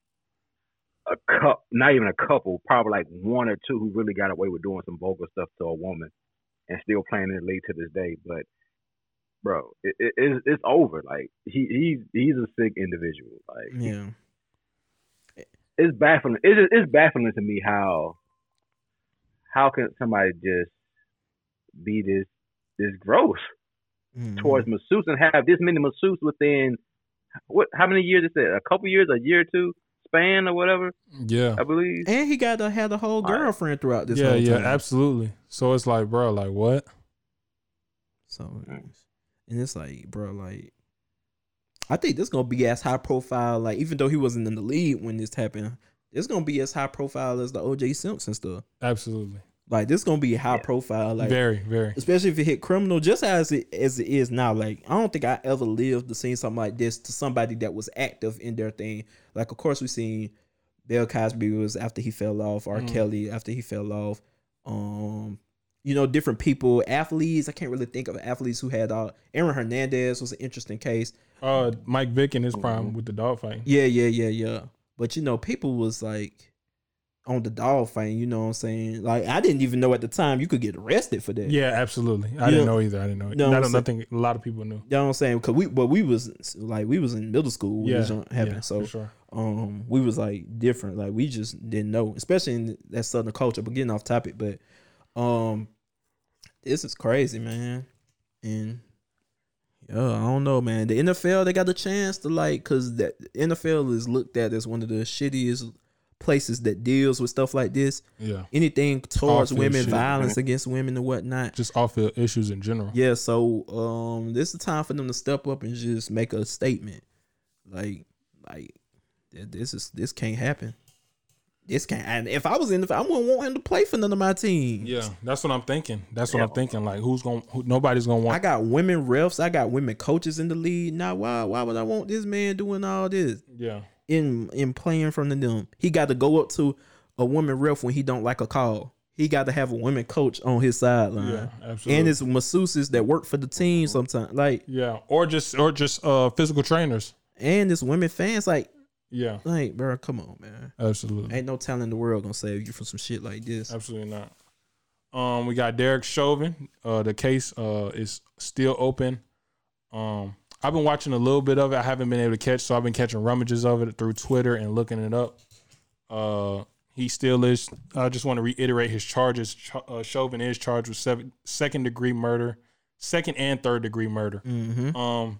a cup, not even a couple, probably like one or two who really got away with doing some vulgar stuff to a woman and still playing in the league to this day. But bro, it, it, it's, it's over. Like he he's he's a sick individual. Like yeah, it's baffling. It's it's baffling to me how how can somebody just be this this gross Mhm. towards masseuse and have this many masseuse within what? How many years? Is it a couple years, a year or two span or whatever? yeah, I believe. And he got to have a whole All right. girlfriend throughout this. yeah, whole yeah, time. absolutely. So it's like, bro, like what? So, and it's like, bro, like, I think this gonna be as high profile. Like, even though he wasn't in the lead when this happened, it's gonna be as high profile as the O.J. Simpson stuff. Absolutely. Like this is gonna be high profile. Like very, very. especially if it hit criminal, just as it as it is now. Like I don't think I ever lived to see something like this to somebody that was active in their thing. Like of course we seen Bill Cosby was after he fell off, R. Mm. Kelly after he fell off. Um, you know, different people, athletes. I can't really think of athletes who had all. Aaron Hernandez was an interesting case. Uh, Mike Vick in his Mm-hmm. prime with the dog fight. Yeah, yeah, yeah, yeah. But you know, people was like on the dog fight. You know what I'm saying? Like I didn't even know at the time you could get arrested for that. Yeah, absolutely. I You didn't know- know either. I didn't know. No, I don't saying- a lot of people knew. You know what I'm saying? Cause we, but we was like we was in middle school. when Yeah, junk happened. yeah, so sure. um, we was like different. Like we just didn't know, especially in that southern culture. But getting off topic, but um, this is crazy, man. And yeah, I don't know, man. The NFL they got a chance to like, cause that NFL is looked at as one of the shittiest places that deals with stuff like this. Yeah, Anything towards Awful women, shit. violence against women and whatnot. just off field issues in general. Yeah, so um, this is time for them to step up and just make a statement, like, like th- this is this can't happen. This can't. And if I was in the, I wouldn't want him to play for none of my team. Yeah, that's what I'm thinking. That's what I'm thinking. Like, who's gonna? Who, nobody's gonna want I got women refs. I got women coaches in the league. Now, why why would I want this man doing all this yeah, in in playing from the them? He got to go up to a woman ref when he don't like a call. He got to have a women coach on his sideline. yeah, absolutely. And it's masseuses that work for the team sometimes. Like, yeah, or just or just uh physical trainers. and it's women fans. Like, Yeah, Like, bro, come on, man. absolutely. Ain't no talent in the world gonna save you from some shit like this. Absolutely not. Um, we got Derek Chauvin. Uh, the case uh is still open. Um, I've been watching a little bit of it. I haven't been able to catch, so I've been catching rummages of it through Twitter and looking it up. Uh, he still is. I just want to reiterate his charges. Ch- Uh, Chauvin is charged with seven, second degree murder, second and third degree murder. Mm-hmm. Um,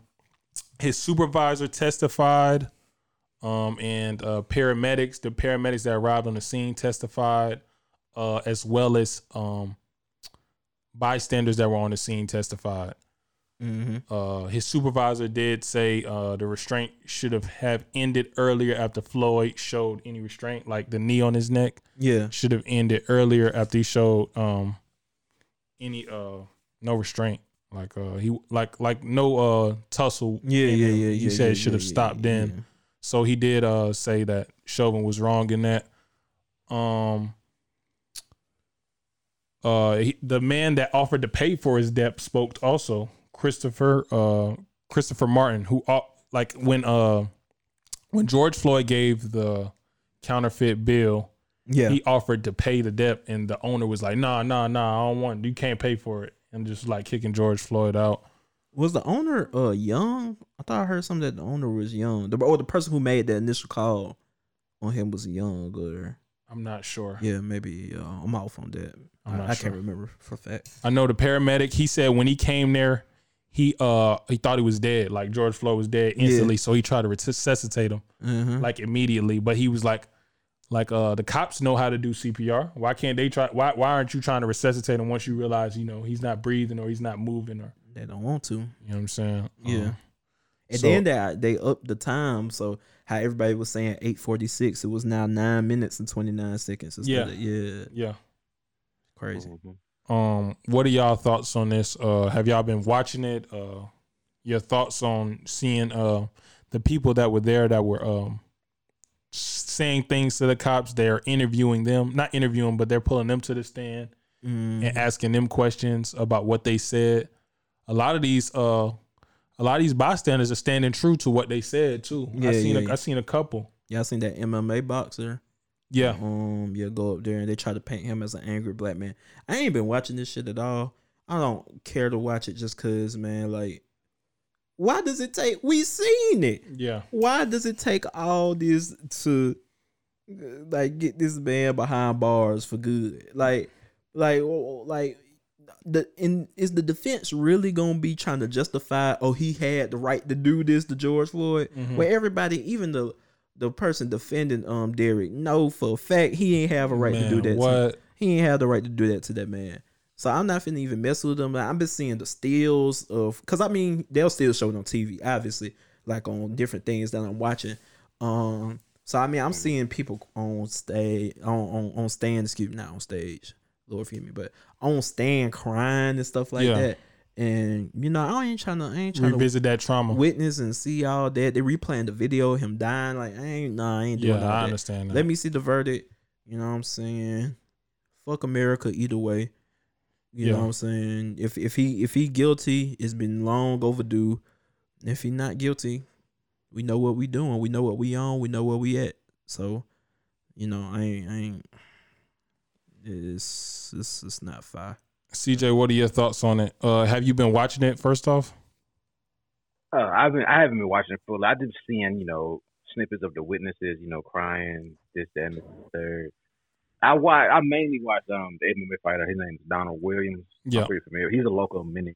his supervisor testified, um, and uh, paramedics, the paramedics that arrived on the scene testified, uh, as well as um, bystanders that were on the scene testified. Mm-hmm. Uh, his supervisor did say uh, the restraint should have have ended earlier after Floyd showed any restraint, like the knee on his neck Yeah. should have ended earlier after he showed um any uh no restraint like uh he like like no uh tussle Yeah, yeah, him. yeah. he yeah, said yeah, it should have yeah, stopped yeah, then so he did uh say that Chauvin was wrong in that um uh he, the man that offered to pay for his debt spoke also Christopher uh Christopher Martin who uh, like when uh when George Floyd gave the counterfeit bill Yeah. he offered to pay the debt and the owner was like nah nah nah i don't want you can't pay for it and just like kicking george floyd out was the owner uh young? I thought I heard something that the owner was young. The or the person who made the initial call on him was young or i'm not sure yeah, maybe uh, I'm off on that. I'm I, not I sure. can't remember for fact. i know the paramedic he said when he came there he uh he thought he was dead like george floyd was dead instantly so he tried to resuscitate him Mm-hmm. like immediately but he was like like uh the cops know how to do cpr why can't they try why why aren't you trying to resuscitate him once you realize you know he's not breathing or he's not moving or They don't want to. you know what i'm saying Yeah. Um, And So- then they they upped the time, so how everybody was saying eight forty six, it was now nine minutes and twenty nine seconds. Instead Yeah. of, yeah, yeah crazy. Mhm. Um, what are y'all thoughts on this? Uh, have y'all been watching it? Uh, your thoughts on seeing uh the people that were there that were um saying things to the cops? They're interviewing them, not interviewing, but they're pulling them to the stand Mhm. and asking them questions about what they said. A lot of these uh, a lot of these bystanders are standing true to what they said too. Yeah, I seen yeah, a, yeah. I seen a couple. Y'all seen that MMA boxer? Yeah, Um, yeah, go up there and they try to paint him as an angry black man. I ain't been watching this shit at all. I don't care to watch it just cause, man. Like, why does it take? We seen it. yeah, Why does it take all this to, like, get this man behind bars for good? Like, like, like. The in is the defense really gonna be trying to justify? Oh, he had the right to do this to George Floyd. Mhm. Where everybody, even the the person defending um Derek, know for a fact he ain't have a right to do Man, that. To, What? he ain't have the right to do that to that man. So I'm not finna even mess with them. I've been seeing the stills of, cause I mean they'll still show it on TV, obviously, like on different things that I'm watching. Um, so I mean I'm seeing people on stage, on on on stand, excuse me, not on stage, Lord forgive me, but on stand crying and stuff like Yeah. that. And you know, I ain't trying to, I ain't trying Revisit that trauma. witness and see all that. They replaying the video of him dying. Like I ain't, nah, I ain't doing yeah, I that. understand that. Let me see the verdict. You know what I'm saying? Fuck America either way. You Yeah. know what I'm saying? If if he if he guilty, it's been long overdue. If he not guilty, we know what we doing. We know what we on. We know where we at. So, you know, I ain't I ain't it's it's it's not fire. CJ, what are your thoughts on it? Uh, have you been watching it? First off, Uh, I've been, I haven't been watching it fully. I've just seeing, you know, snippets of the witnesses, you know, crying, this, that, and the third. I watch. I mainly watch um the MMA fighter. His name is Donald Williams. Yeah. I'm pretty familiar. He's a local mini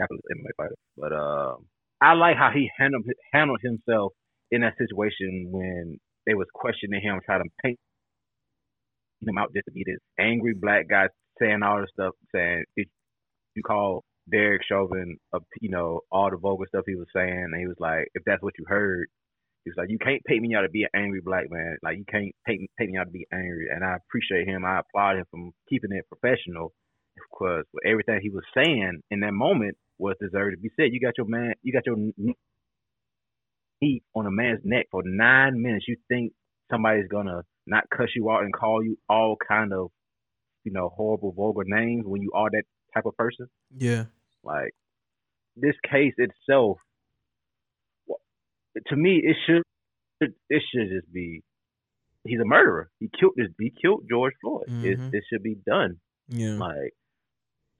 MMA fighter. But uh, I like how he handled handled himself in that situation when they was questioning him, trying to paint him out just to be this angry black guy saying all this stuff, saying did you call Derek Chauvin, a, you know, all the vulgar stuff he was saying, and he was like, if that's what you heard, he was like, you can't paint me out to be an angry black man. Like you can't paint paint me out to be angry. And I appreciate him. I applaud him for keeping it professional, because everything he was saying in that moment was deserved to be said. You got your man, you got your knee on a man's neck for nine minutes. You think somebody's gonna not cuss you out and call you all kind of, you know, horrible, vulgar names when you are that type of person? Yeah. Like this case itself, to me, it should it should just be he's a murderer. He killed this. He killed George Floyd. It, mm-hmm. it should be done. Yeah. Like,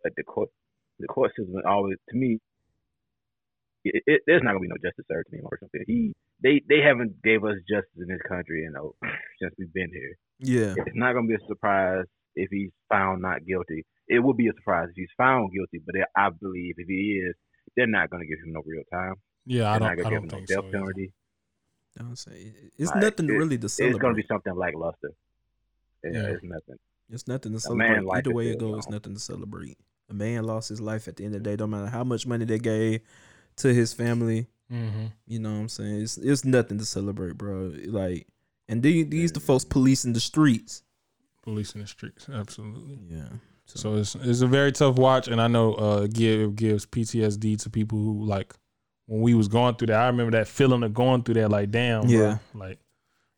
like the court, the court system always to me. It, it, there's not gonna be no justice served to me or something. He mm-hmm. they they haven't gave us justice in this country, you oh, <laughs> know, since we've been here. Yeah. It's not gonna be a surprise if he's found not guilty. It would be a surprise if he's found guilty, but I believe if he is, they're not gonna give him no real time. yeah, I They're don't, not I gonna don't give him think no so. death either. penalty. Don't say it's Like, nothing it- really to It's gonna be something lackluster. Yeah, Yeah. it's nothing. It's nothing to A man celebrate. like Either to way it feel goes, it's nothing to celebrate. A man lost his life at the end of the day. Don't matter how much money they gave to his family. Mhm. You know what I'm saying? It's it's nothing to celebrate, bro. Like, and these these the folks policing the streets. Police in the streets, absolutely. Yeah. So it's it's a very tough watch, and I know uh give gives PTSD to people who like when we was going through that. I remember that feeling of going through that, like damn, Yeah. bro. Like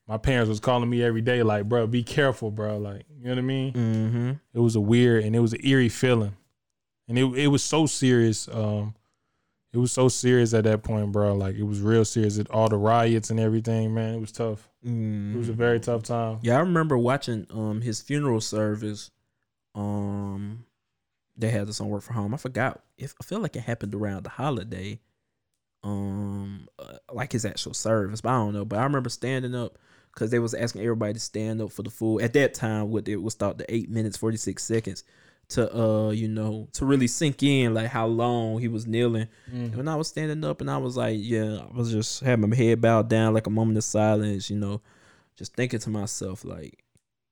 my parents was calling me every day, like, bro, be careful, bro. Like, you know what I mean? Mm-hmm. It was a weird and it was an eerie feeling, and it it was so serious. Um, it was so serious at that point, bro. Like it was real serious. It, all the riots and everything, man. It was tough. It was a very tough time. Yeah, I remember watching um his funeral service. Um, they had this on work from home. I forgot if I feel like it happened around the holiday. Um, uh, like his actual service, but I don't know. But I remember standing up because they was asking everybody to stand up for the full. At that time, what it was thought the eight minutes forty six seconds to uh you know to really sink in like how long he was kneeling. And when I was standing up and I was like, yeah, I was just having my head bowed down, like a moment of silence, you know, just thinking to myself, like,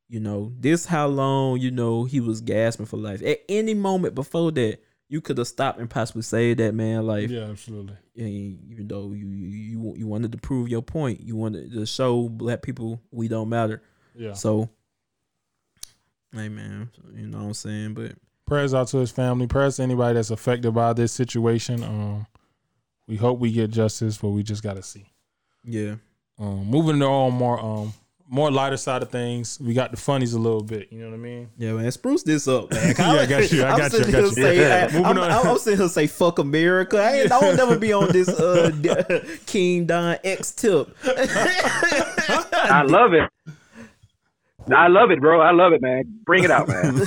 you know, this how long, you know, he was gasping for life. At any moment before that, you could have stopped and possibly saved that man life. Yeah, absolutely. And even though you, you you you wanted to prove your point, you wanted to show black people we don't matter. Yeah. So, hey man, you know what I'm saying? But prayers out to his family. Prayers to anybody that's affected by this situation. Um, we hope we get justice, but we just got to see. yeah, Um, moving to all more um more lighter side of things. We got the funnies a little bit. You know what I mean? Yeah, man, spruce this up, man. <laughs> Yeah, I got you, I I'm got you, I got you. Say, Yeah. I, Moving I'm, on. I'm, I'm sitting here say fuck America. I, ain't, I don't never be on this uh <laughs> King Don X tip. <laughs> I love it. I love it, bro. I love it, man. Bring it out, man. <laughs>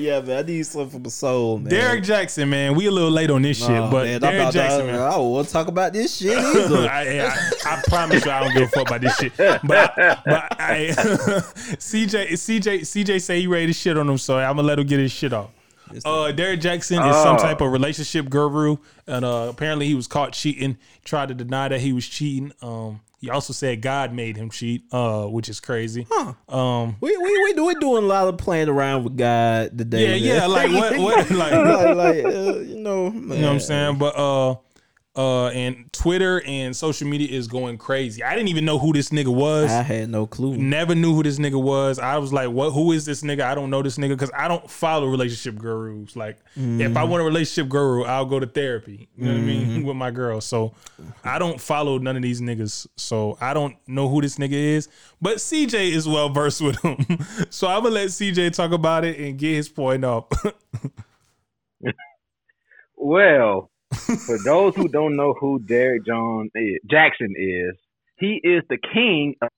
yeah, man. I need something from the soul, man. Derrick Jaxn, man. We a little late on this shit, Nah, but man, Derrick about to- Jaxn, man. I don't want to talk about this shit <laughs> either. I, I, I promise you, I don't give a fuck about this shit. But, I, but I, <laughs> CJ, CJ, CJ say he ready to shit on him, so I'm gonna let him get his shit off. Uh, Derrick Jaxn is some Oh. type of relationship guru, and uh, apparently he was caught cheating. Tried to deny that he was cheating. Um, he also said God made him cheat, uh, which is crazy. Huh. Um, we we we do we doing a lot of playing around with God today. yeah, man. yeah, like what, what, <laughs> like, like, like uh, you know, You know what I'm saying? But uh Uh, and Twitter and social media is going crazy. I didn't even know who this nigga was. I had no clue. Never knew who this nigga was. I was like, "What? Who is this nigga? I don't know this nigga because I don't follow relationship gurus. Like, if I want a relationship guru, I'll go to therapy. You know what I mean <laughs> with my girl. So, I don't follow none of these niggas. So I don't know who this nigga is. But CJ is well versed with him. <laughs> so I'm gonna let CJ talk about it and get his point off. <laughs> Well, for those who don't know who Derrick John is, Jaxn is, he is the king of,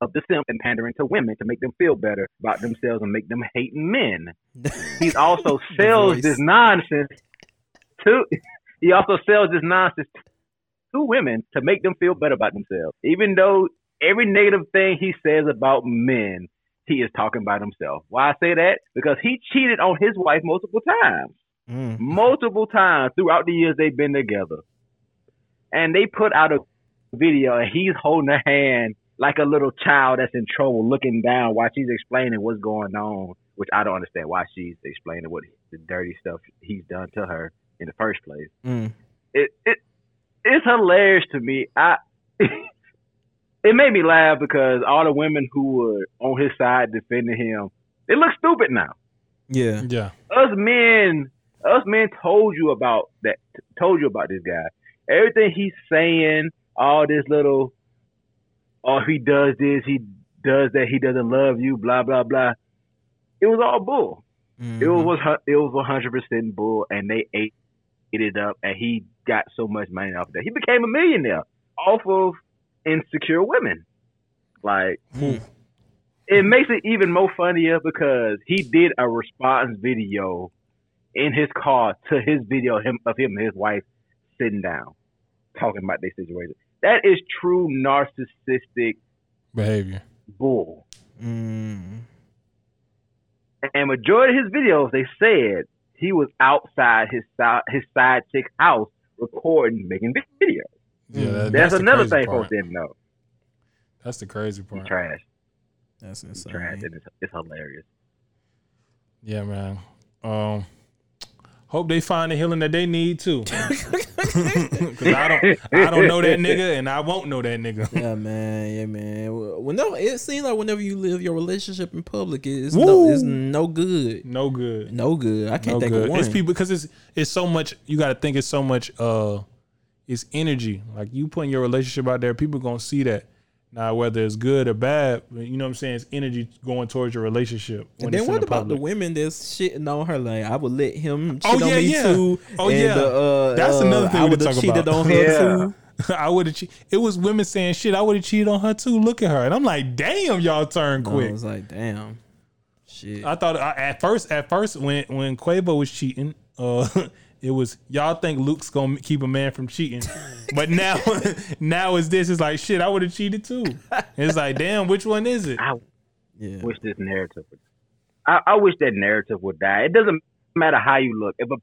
of the simp and pandering to women to make them feel better about themselves and make them hate men. He <laughs> also sells this nonsense to. He also sells this nonsense to women to make them feel better about themselves. Even though every negative thing he says about men, he is talking about himself. Why I say that? Because he cheated on his wife multiple times Mm. multiple times throughout the years they've been together. And they put out a video and he's holding her hand like a little child that's in trouble looking down while she's explaining what's going on, which I don't understand why she's explaining what the dirty stuff he's done to her in the first place. Mm. It it it's hilarious to me. I <laughs> it made me laugh because all the women who were on his side defending him, they look stupid now Yeah. yeah. us men, us men told you about that. Told you about this guy. Everything he's saying, all this little, oh, he does this, he does that, he doesn't love you, blah blah blah. It was all bull. Mhm. It was it was one hundred percent bull, and they ate it up, and he got so much money off of that. He became a millionaire off of insecure women. Like Hmm. it makes it even more funnier because he did a response video in his car to his video him of him and his wife sitting down talking about their situation. That is true narcissistic Behavior. bull. Mm. And majority of his videos, they said he was outside his side his side chick's house recording, making videos. Yeah. that- That's, the another thing part. folks didn't know. That's the crazy He's part. trash. That's He's trash, insane. and it's, it's hilarious. Yeah, man. Um, hope they find the healing that they need too. <laughs> <laughs> Because I don't, I don't know that nigga, and I won't know that nigga. Yeah, man. Yeah, man. Whenever it seems like whenever you live your relationship in public, it's Woo. no, it's no good. No good. No good. I can't No think good. of one. It's people because it's it's so much. You got to think it's so much. Uh, it's energy. Like you putting your relationship out there, people gonna see that. Now, whether it's good or bad, you know what I'm saying? It's energy going towards your relationship. and then what the about the women that's shitting on her? Like I would let him cheat Oh, on yeah, me yeah. too. Oh, and, yeah. uh, That's uh, another thing I we would could have talk cheated about. on her Yeah. too. <laughs> I would have. Che- it was women saying shit. I would have cheated on her too. Look at her, and I'm like, damn, y'all turn quick. I was like, damn, shit. I thought I, at first, at first, when when Quavo was cheating, uh, <laughs> it was y'all think Luke's gonna keep a man from cheating, but now, <laughs> now is this. It's like shit. I would have cheated too. It's like damn, which one is it? I yeah. wish this narrative would. I, I wish that narrative would die. It doesn't matter how you look. If a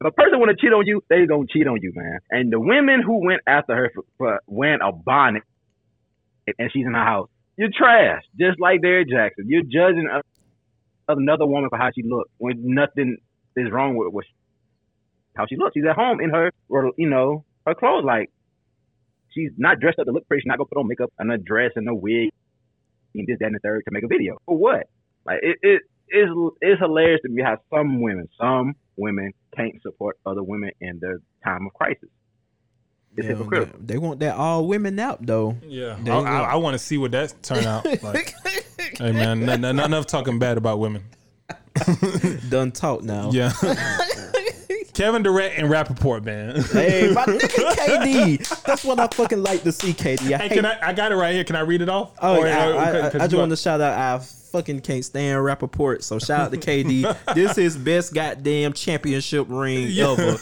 if a person want to cheat on you, they gonna cheat on you, man. And the women who went after her for, for wearing a bonnet and she's in her house, you're trash. Just like Derrick Jaxn, you're judging a, another woman for how she looks when nothing is wrong with, with how she looks. She's at home in her, or you know, her clothes. Like she's not dressed up to look pretty. She's not gonna put on makeup and a dress and a wig and this, that, and the third to make a video. For what? Like it, it is it's hilarious to me how some women, some women can't support other women in their time of crisis. It's Yeah, hypocritical. they, they want that all women out though. Yeah, There I. I, I want to see what that turn out <laughs> like. hey man, not, not enough talking bad about women. <laughs> Done talk now. Yeah. <laughs> Kevin Durant and Rappaport, man. Hey, my <laughs> nigga KD. That's what I fucking like to see, KD. I Hey, can I? I got it right here. Can I read it off? Oh, Or- yeah, or- I, I, I just want to shout out. I fucking can't stand Rappaport. So shout out to KD. this is best goddamn championship ring Yeah. ever.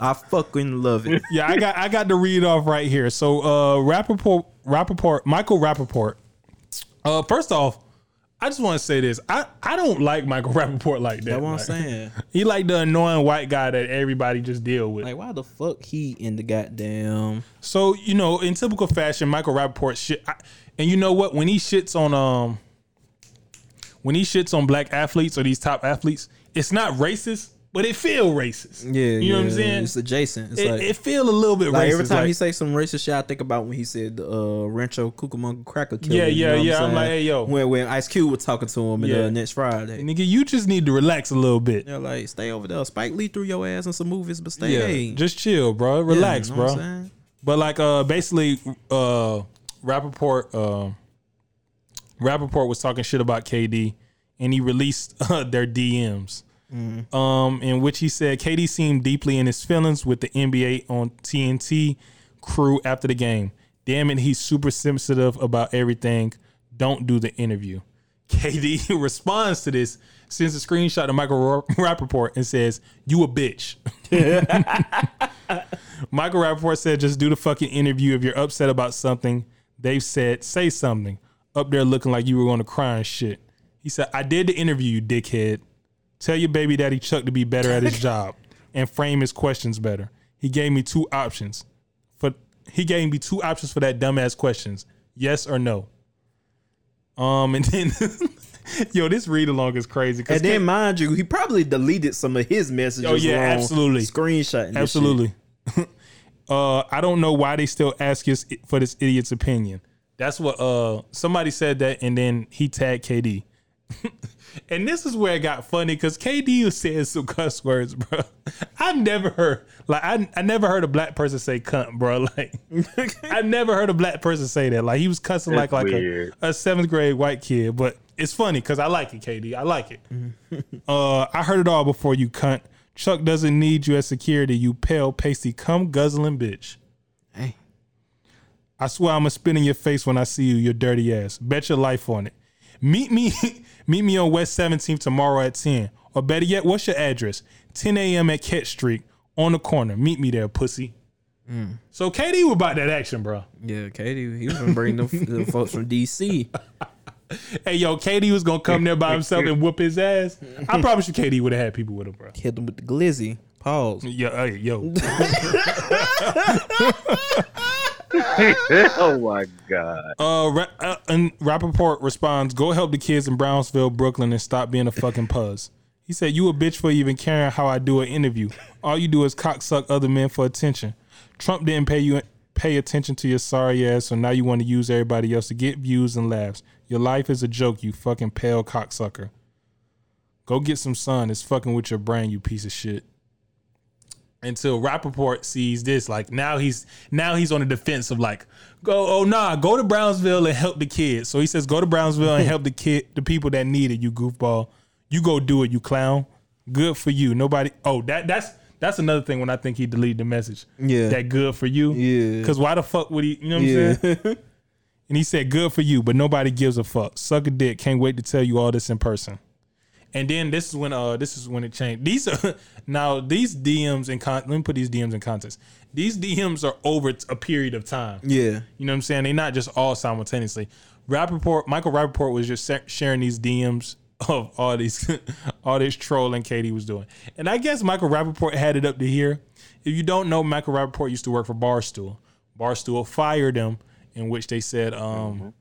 I fucking love it. yeah, I got I got to read off right here. So uh Rappaport Rappaport Michael Rappaport. Uh first off, I just want to say this. I, I don't like Michael <laughs> Rappaport like that. That's what I'm Like, saying. He like the annoying white guy that everybody just deal with. Like, why the fuck he in the goddamn? So you know, in typical fashion, Michael Rappaport shit. I, and you know what? When he shits on um, when he shits on black athletes or these top athletes, it's not racist, but it feel racist. Yeah, you know what I'm saying. It's adjacent. It's It, like, it feel a little bit like racist. every time like, he say some racist shit, I think about when he said uh, Rancho Cucamonga Cracker Killer. Yeah, you yeah, know what yeah. I'm saying? like, hey, yo. when when Ice Cube was talking to him Yeah. uh, next Friday. nigga, you just need to relax a little bit. They're like, stay over there. Spike Lee threw your ass in some movies, but stay. Yeah, hey. just chill, bro. Yeah, Relax, you know what I'm bro. saying? But like, uh, basically, uh, Rappaport, uh, Rappaport was talking shit about KD, and he released uh, <laughs> their DMs, um, in which he said KD seemed deeply in his feelings with the NBA on TNT crew after the game. Damn it, he's super sensitive about everything. Don't do the interview. <laughs> KD <laughs> responds to this, sends a screenshot to Michael Rappaport and says, "You a bitch." <laughs> Michael Rappaport said, just do the fucking interview. If you're upset about something they've said, say something. Up there looking like you were going to cry and shit. He said, I did the interview, you dickhead. Tell your baby daddy Chuck to be better at his <laughs> job and frame his questions better. He gave me two options. For he gave me two options for that dumbass questions. Yes or no. Um and then <laughs> yo, this read along is crazy. And then, mind you, he probably deleted some of his messages. Oh, yeah, absolutely. Screenshotting. Absolutely. <laughs> uh, I don't know why they still ask us for this idiot's opinion. That's what uh somebody said that, and then he tagged KD. And this is where it got funny because KD was saying some <laughs> cuss words, bro. I never heard like I I never heard a black person say cunt, bro. <laughs> Like I never heard a black person say that. Like he was cussing like like a, a seventh grade white kid, but it's funny because I like it, KD. I like it. <laughs> uh, I heard it all before you cunt. Chuck doesn't need you as security, you pale, pasty, cum guzzling bitch. Hey. I swear I'm gonna spit in your face when I see you, your dirty ass. Bet your life on it. Meet me, meet me on West 17th tomorrow at 10. Or better yet, what's your address? 10 a.m. at Ket Street on the corner. Meet me there, pussy. Mm. So KD was about that action, bro. Yeah, KD, he was gonna bring them the <laughs> folks from DC. <laughs> Hey, yo, KD was gonna come there by <laughs> himself and whoop his ass. I promise you, KD would have had people with him, bro. Hit them with the glizzy. Pause. Yo, hey, yo. <laughs> oh my god. Uh, Ra- uh, and Rappaport responds, "Go help the kids in Brownsville, Brooklyn, and stop being a fucking puzz." He said, "You a bitch for even caring how I do an interview. All you do is cocksuck other men for attention. Trump didn't pay you pay attention to your sorry ass, so now you want to use everybody else to get views and laughs. Your life is a joke, you fucking pale cocksucker. Go get some sun. It's fucking with your brain, you piece of shit." Until Rappaport sees this. Like now he's now he's on the defense of like, go oh nah, go to Brownsville and help the kids. So he says, go to Brownsville and <laughs> help the kid, the people that need it. You goofball, you go do it. You clown. Good for you. Nobody. Oh that that's that's another thing when I think he deleted the message. Yeah. that good for you. Yeah. Because why the fuck would he? You know what I'm saying? <laughs> And he said, "Good for you, but nobody gives a fuck. Suck a dick. Can't wait to tell you all this in person." And then this is when uh this is when it changed. These are <laughs> now these DMs and con. Let me put these DMs in context. These DMs are over a period of time. Yeah. You know what I'm saying? They're not just all simultaneously. Rappaport, Michael Rappaport was just sharing these DMs <laughs> of all these, <laughs> all this trolling KD was doing. And I guess Michael Rappaport had it up to here. If you don't know, Michael Rappaport used to work for Barstool. Barstool fired him, in which they said, um,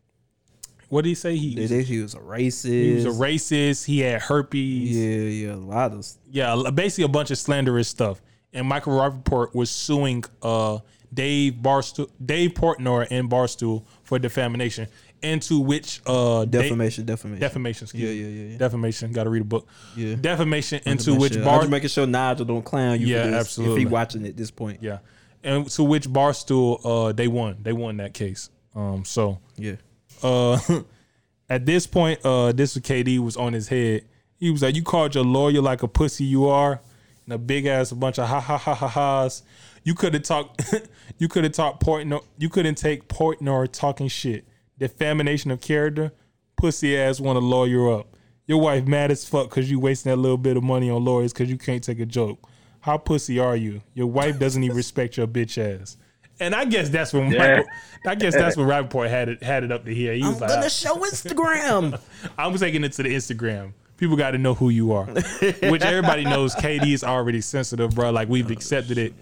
what did he say? He, They he was a racist. he was a racist. He had herpes Yeah, yeah, a lot of. yeah, basically a bunch of slanderous stuff. And Michael Rappaport was suing uh, Dave Barstool, Dave Portnoy and Barstool for defamation, into which uh, Defamation, defamation. defamation, excuse Yeah, yeah, yeah, yeah. defamation. Got to read a book. Yeah. defamation into Defamation. which I'm making sure Nigel don't clown you. Yeah, absolutely. If he watching at this point. yeah, and to which Barstool uh, they won. They won that case. Um, so Yeah. Uh <laughs> at this point, uh this was KD was on his head. He was like, You called your lawyer like a pussy you are, and a big ass a bunch of ha ha ha ha ha's. You could have talked <laughs> you could have talked Portnoy you couldn't take Portnoy talking shit. Defamation of character, pussy ass wanna lawyer up. Your wife mad as fuck cause you wasting that little bit of money on lawyers cause you can't take a joke. How pussy are you? Your wife doesn't even <laughs> respect your bitch ass. And I guess that's when Yeah. Michael, I guess that's <laughs> when Rappaport had it had it up to here. He was I'm like, gonna show Instagram. <laughs> I'm taking it to the Instagram. People got to know who you are, which everybody knows. KD is already sensitive, bro. Like we've oh, accepted it.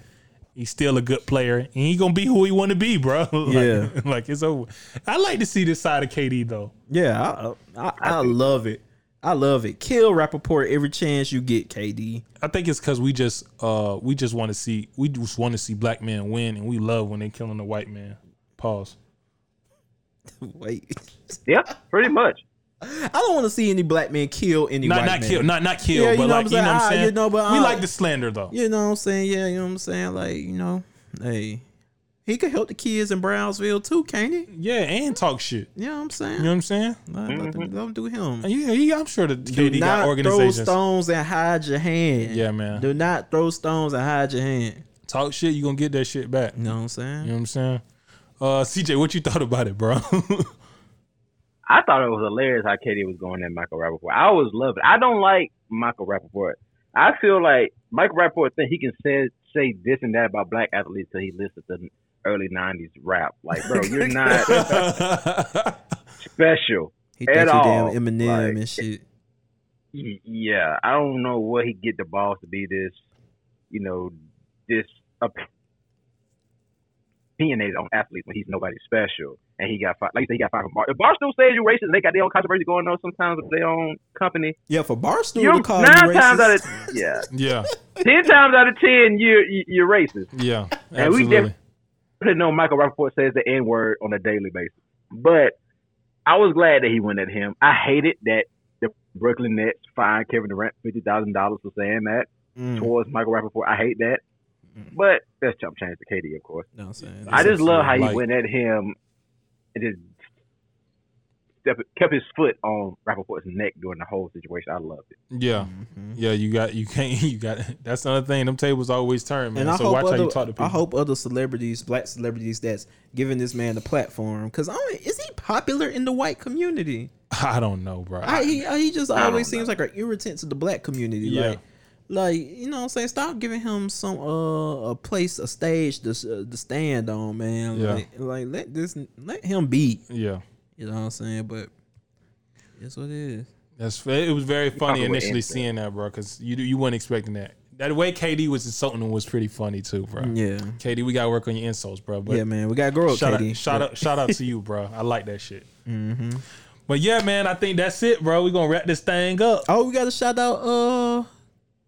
He's still a good player, and he gonna be who he want to be, bro. <laughs> like, Yeah. like it's over. I like to see this side of KD though. yeah, I, I, I love it. I love it. Kill Rappaport every chance you get, KD. I think it's because we just uh we just want to see we just want to see black men win, and we love when they're killing the white man. Pause. <laughs> Wait. Yeah, pretty much. I don't want to see any black men kill any Not white not man. kill, not not kill, Yeah, you but know like what you I'm know what I'm saying? You know, but we like the slander though. You know what I'm saying? Yeah, you know what I'm saying? Like, you know, hey, he could help the kids in Brownsville too, can't he? Yeah, and talk shit. You know what I'm saying? You know what I'm saying? Let, let them, let them do him. Yeah, yeah, I'm sure that Do KD got not throw stones and hide your hand. Yeah, man. Do not throw stones and hide your hand. Talk shit, you gonna get that shit back. You know what I'm saying? You know what I'm saying? Uh, CJ, what you <laughs> thought about it, bro? I thought it was hilarious how KD was going at Michael Rappaport. I always love it. I don't like Michael Rappaport. I feel like Michael Rappaport think he can say say this and that about black athletes till he listens to early '90s rap. Like, bro, you're <laughs> not special. He At thinks he damn. Eminem Like- and shit. Yeah, I don't know what he get the balls to be this, you know, this opinionated on athletes when he's nobody special. And he got fired. Like you said, he got fired from Bar. If Barstool says you're racist, they got their own controversy going on sometimes with their own company. Yeah, for Barstool You're to call nine you times out of yeah, yeah, ten times out of ten, you're you're racist. yeah, And we absolutely. Didn't know Michael Rappaport says the N word on a daily basis, but I was glad that he went at him. I hated that the Brooklyn Nets fined Kevin Durant fifty thousand dollars for saying that Mm, towards Michael Rappaport. I hate that, Mm. but that's chump change to KD, of course. what I'm saying? I just love how he Like- went at him and just kept his foot on Rappaport's neck during the whole situation. I loved it. yeah, Mhm. yeah. You got you can't <laughs> you got. That's another thing. Them tables always turn, man. And I so hope watch how other, you talk to people. I hope other celebrities, black celebrities, that's giving this man the platform. Because I is he popular in the white community? <laughs> I don't know, bro. I, he he just I always don't seems like an irritant to the black community. Yeah. Like, like you know, what I'm saying stop giving him some uh a place, a stage to uh, to stand on, man. Yeah. Like, like let this let him be. yeah. You know what I'm saying? But that's what it is. That's it was very funny initially seeing that, bro, because you you weren't expecting that. That way KD was insulting him was pretty funny too, bro. Yeah, KD, we gotta work on your insults, bro. But yeah, man. We gotta grow up, shout KD. out, shout out, shout out to you, bro. I like that shit. Mm-hmm. But yeah, man, I think that's it, bro. We gonna wrap this thing up. Oh, we gotta shout out uh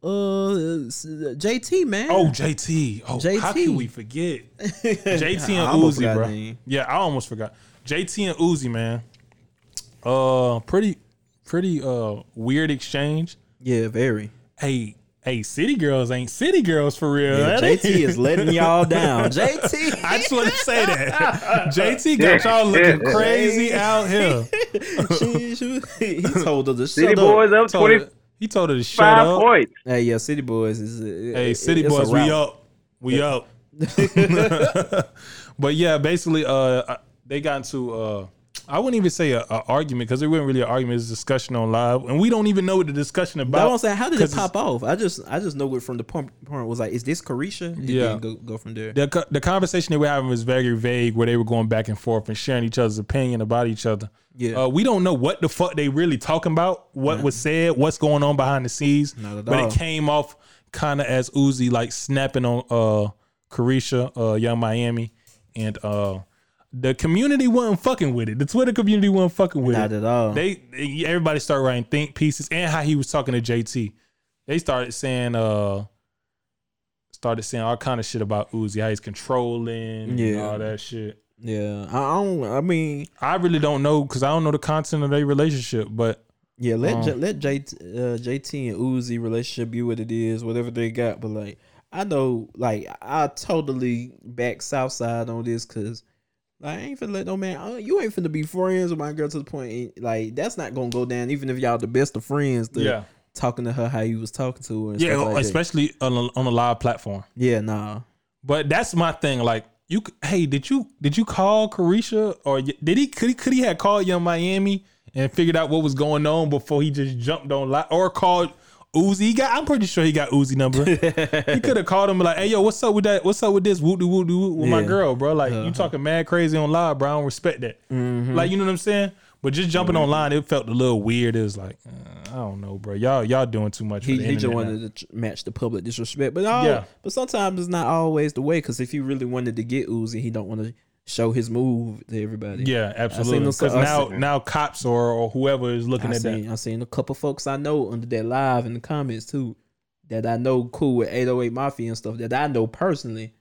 uh JT man. Oh, JT. Oh, how can we forget? <laughs> JT and Uzi, bro. Yeah, I almost forgot. JT and Uzi, man. Uh, pretty, pretty uh weird exchange. Yeah, very. Hey, hey, city girls ain't city girls for real. Yeah, JT ain't- is letting y'all down. <laughs> JT. I just want to say that <laughs> JT got y'all looking crazy out here. <laughs> she, she, he told her to City shut Boys up. up twenty her, he told her to shut five up. points. Hey, yeah, City Boys is. uh, Hey, it- City it's a Boys, we route. up. We up. but yeah, basically, uh, they got into uh, I wouldn't even say a, a argument because it wasn't really an argument. It's a discussion on live, and we don't even know what the discussion about. I was saying, how did it pop off? I just, I just know it from the point. point was like, is this Caresha? Did Yeah. go, go from there. the the conversation they were having was very vague, where they were going back and forth and sharing each other's opinion about each other. Yeah. Uh, we don't know what the fuck they really talking about, what was said, what's going on behind the scenes. Not at but it came off kind of as Uzi like snapping on uh Caresha, uh Young Miami, and uh the community wasn't fucking with it. The Twitter community wasn't fucking with Not it. at all. They they- everybody started writing think pieces and how he was talking to JT. They started saying uh started saying all kind of shit about Uzi, how he's controlling and Yeah. all that shit. yeah, I, don't. I mean, I really don't know because I don't know the content of their relationship, but yeah, let Um, J, let JT, uh, JT and Uzi relationship be what it is, whatever they got. But like, I know, like, I totally back Southside on this because. Like, I ain't finna let no man. uh, You ain't finna be friends with my girl to the point. Like that's not gonna go down. Even if y'all the best of friends, to yeah, talking to her how you was talking to her. And yeah, stuff like that. especially on a, on a live platform. Yeah, nah. But that's my thing. Like you, hey, did you did you call Carisha or did he could he could he have called Young Miami and figured out what was going on before he just jumped on live or called Uzi? He got, I'm pretty sure he got Uzi number. <laughs> he could have called him like, hey yo, what's up with that? What's up with this? Woo doo woo doo with my girl, bro. Like Uh-huh. you talking mad crazy on live, bro. I don't respect that. Mm-hmm. Like you know what I'm saying? But just jumping online, it felt a little weird. It was like, uh, I don't know, bro. Y'all y'all doing too much. He, for the he just internet now. wanted to match the public disrespect, but all, Yeah. but sometimes it's not always the way. Because if he really wanted to get Uzi, he don't want to show his move to everybody. Yeah, absolutely. Because now, seen- now cops or, or whoever is looking I at seen that. I seen a couple folks I know under that live in the comments too that I know cool with 808 Mafia and stuff that I know personally.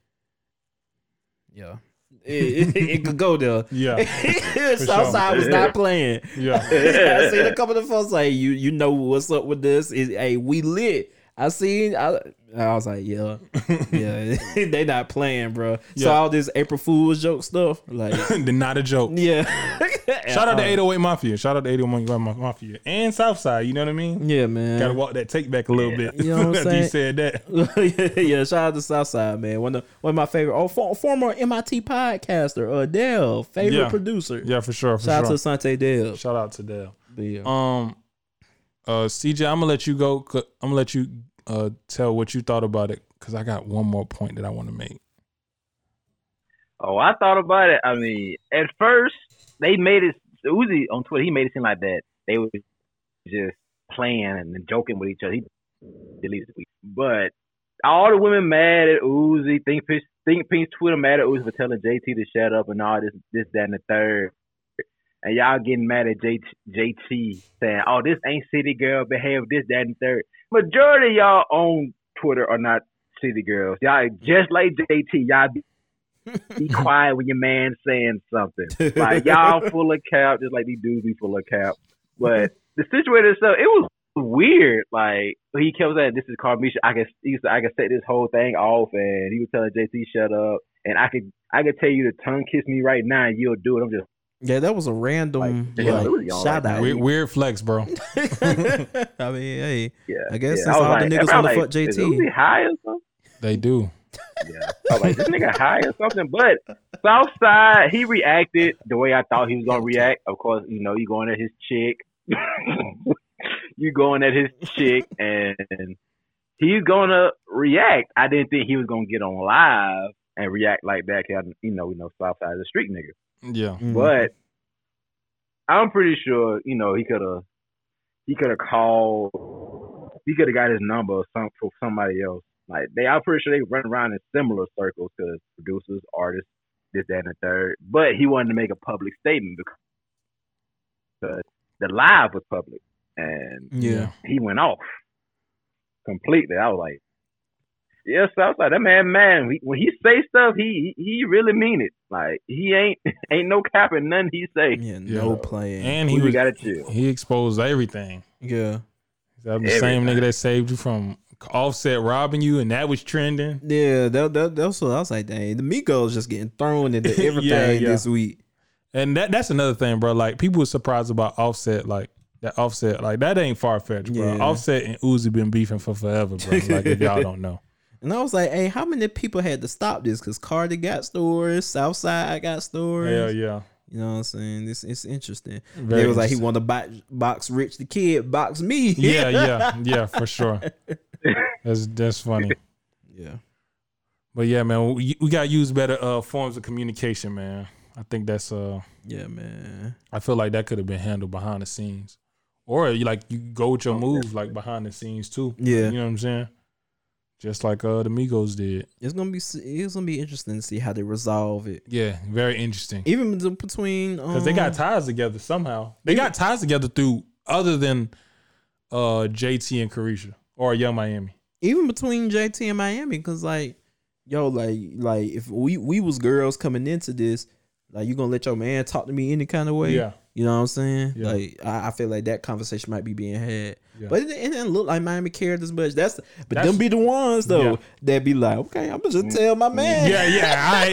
Yeah. It, it, it could go there. <laughs> Yeah, <laughs> Southside was not playing. yeah. <laughs> I seen a couple of folks like you you know what's up with this. It, hey, we lit. I seen I, I was like, yeah, <laughs> yeah, <laughs> they not playing, bro. So all this April Fool's joke stuff, like, <laughs> They're not a joke. yeah. Shout out to Uh, 808 Mafia. Shout out to 808 Mafia and Southside. You know what I mean? Yeah, man. Got to walk that take back a little bit. You know what I'm saying? you said that. yeah, yeah, shout out to Southside, man. One of one of my favorite, oh, for, former MIT podcaster, Adele, favorite Yeah. producer. Yeah, for sure. For shout sure. out to Sante Dale. Shout out to Dale. Yeah. Um, uh, CJ, I'm gonna let you go. I'm gonna let you uh tell what you thought about it because I got one more point that I want to make. Oh, I thought about it. I mean, at first they made it. Uzi on Twitter, he made it seem like that they were just playing and joking with each other. He deleted tweet, but all the women mad at Uzi. Think Pink's, think Pink's Twitter mad at Uzi for telling JT to shut up and all this, this, that, and the third. And y'all getting mad at J, JT saying, "Oh, this ain't city girl behave this, that, and third. Majority of y'all on Twitter are not city girls. Y'all just like JT. Y'all be be <laughs> quiet when your man saying something. <laughs> Like y'all full of cap, just like these dudes be full of cap. But the situation itself, it was weird. Like he kept saying, "This is Carmisha. I can, he used to, I can set this whole thing off," and he was telling JT, "Shut up." And I could, I could tell you to tongue kiss me right now, and you'll do it. I'm just, yeah, that was a random Like, like, yeah, it was shout out. Weird, weird flex, bro. <laughs> I mean, hey, yeah. I guess yeah. since I was all the niggas on the was fuck like, Is JT. Uzi high or something? They do. Yeah. I was like, this nigga high or something. But Southside, he reacted the way I thought he was gonna react. Of course, you know, you going at his chick. <laughs> you going at his chick and he's gonna react. I didn't think he was gonna get on live and react like that. 'cause, you know, we know Southside is a street nigga. Yeah. Mm. But I'm pretty sure, you know, he could have he could have called he could have got his number or some for somebody else. Like they I'm pretty sure they run around in similar circles because producers, artists, this, that, and the third. But he wanted to make a public statement because the live was public and yeah. he went off completely. I was like, yeah, Southside, that man, man, when he say stuff, he he he really mean it. Like he ain't <laughs> ain't no capping nothing he say. Yeah, Yeah. no playing. And he Uzi was gotta chill. he exposed everything. yeah. That was the same nigga that saved you from Offset robbing you, and that was trending. Yeah, that, that, that's what I was like, dang, the Migos just getting thrown into <laughs> everything yeah. this week. And that that's another thing, bro. Like people were surprised about Offset, like that Offset, like that ain't far fetched, bro. Yeah. Offset and Uzi been beefing for forever, bro. Like if y'all <laughs> don't know. And I was like, hey, how many people had to stop this? Because Cardi got stores, Southside got stores. Yeah, yeah. You know what I'm saying? It's it's interesting. Very They was like he wanted to box, box Rich the Kid, box me. Yeah, yeah, <laughs> yeah, for sure. That's that's funny. yeah. But yeah, man, we, we gotta use better uh, forms of communication, man. I think that's uh, Yeah, man. I feel like that could have been handled behind the scenes, or you like you go with your moves like behind the scenes too. Yeah. you know what I'm saying. Just like uh, the Migos did. It's gonna be it's gonna be interesting to see how they resolve it. Yeah, very interesting. Even between Because um, they got ties together somehow. They got ties together through other than uh JT and Caresha or Young Miami. even between JT and Miami, because like, yo, like, like if we we was girls coming into this, like, you gonna let your man talk to me any kind of way? Yeah. You know what I'm saying? Yeah. Like, I, I feel like that conversation might be being had, Yeah. but it, it didn't look like Miami cared as much. That's but That's- them be the ones though Yeah. that be like, okay, I'm gonna just tell my man. Yeah, yeah, I,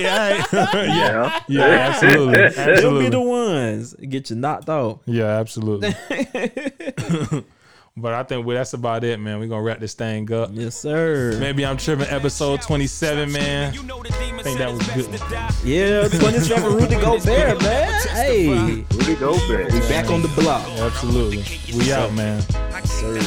I, <laughs> yeah, Yeah. yeah, absolutely, Them be the ones get you knocked off. yeah, absolutely. <laughs> but I think well, that's about it, man. We're gonna wrap this thing up. yes, sir. Maybe I'm tripping. Episode 27, man. I think that was a good. One. Yeah, 27 Rudy Gobert, man. Hey, Rudy Gobert. we back on the block. Absolutely, we out, man. Sir.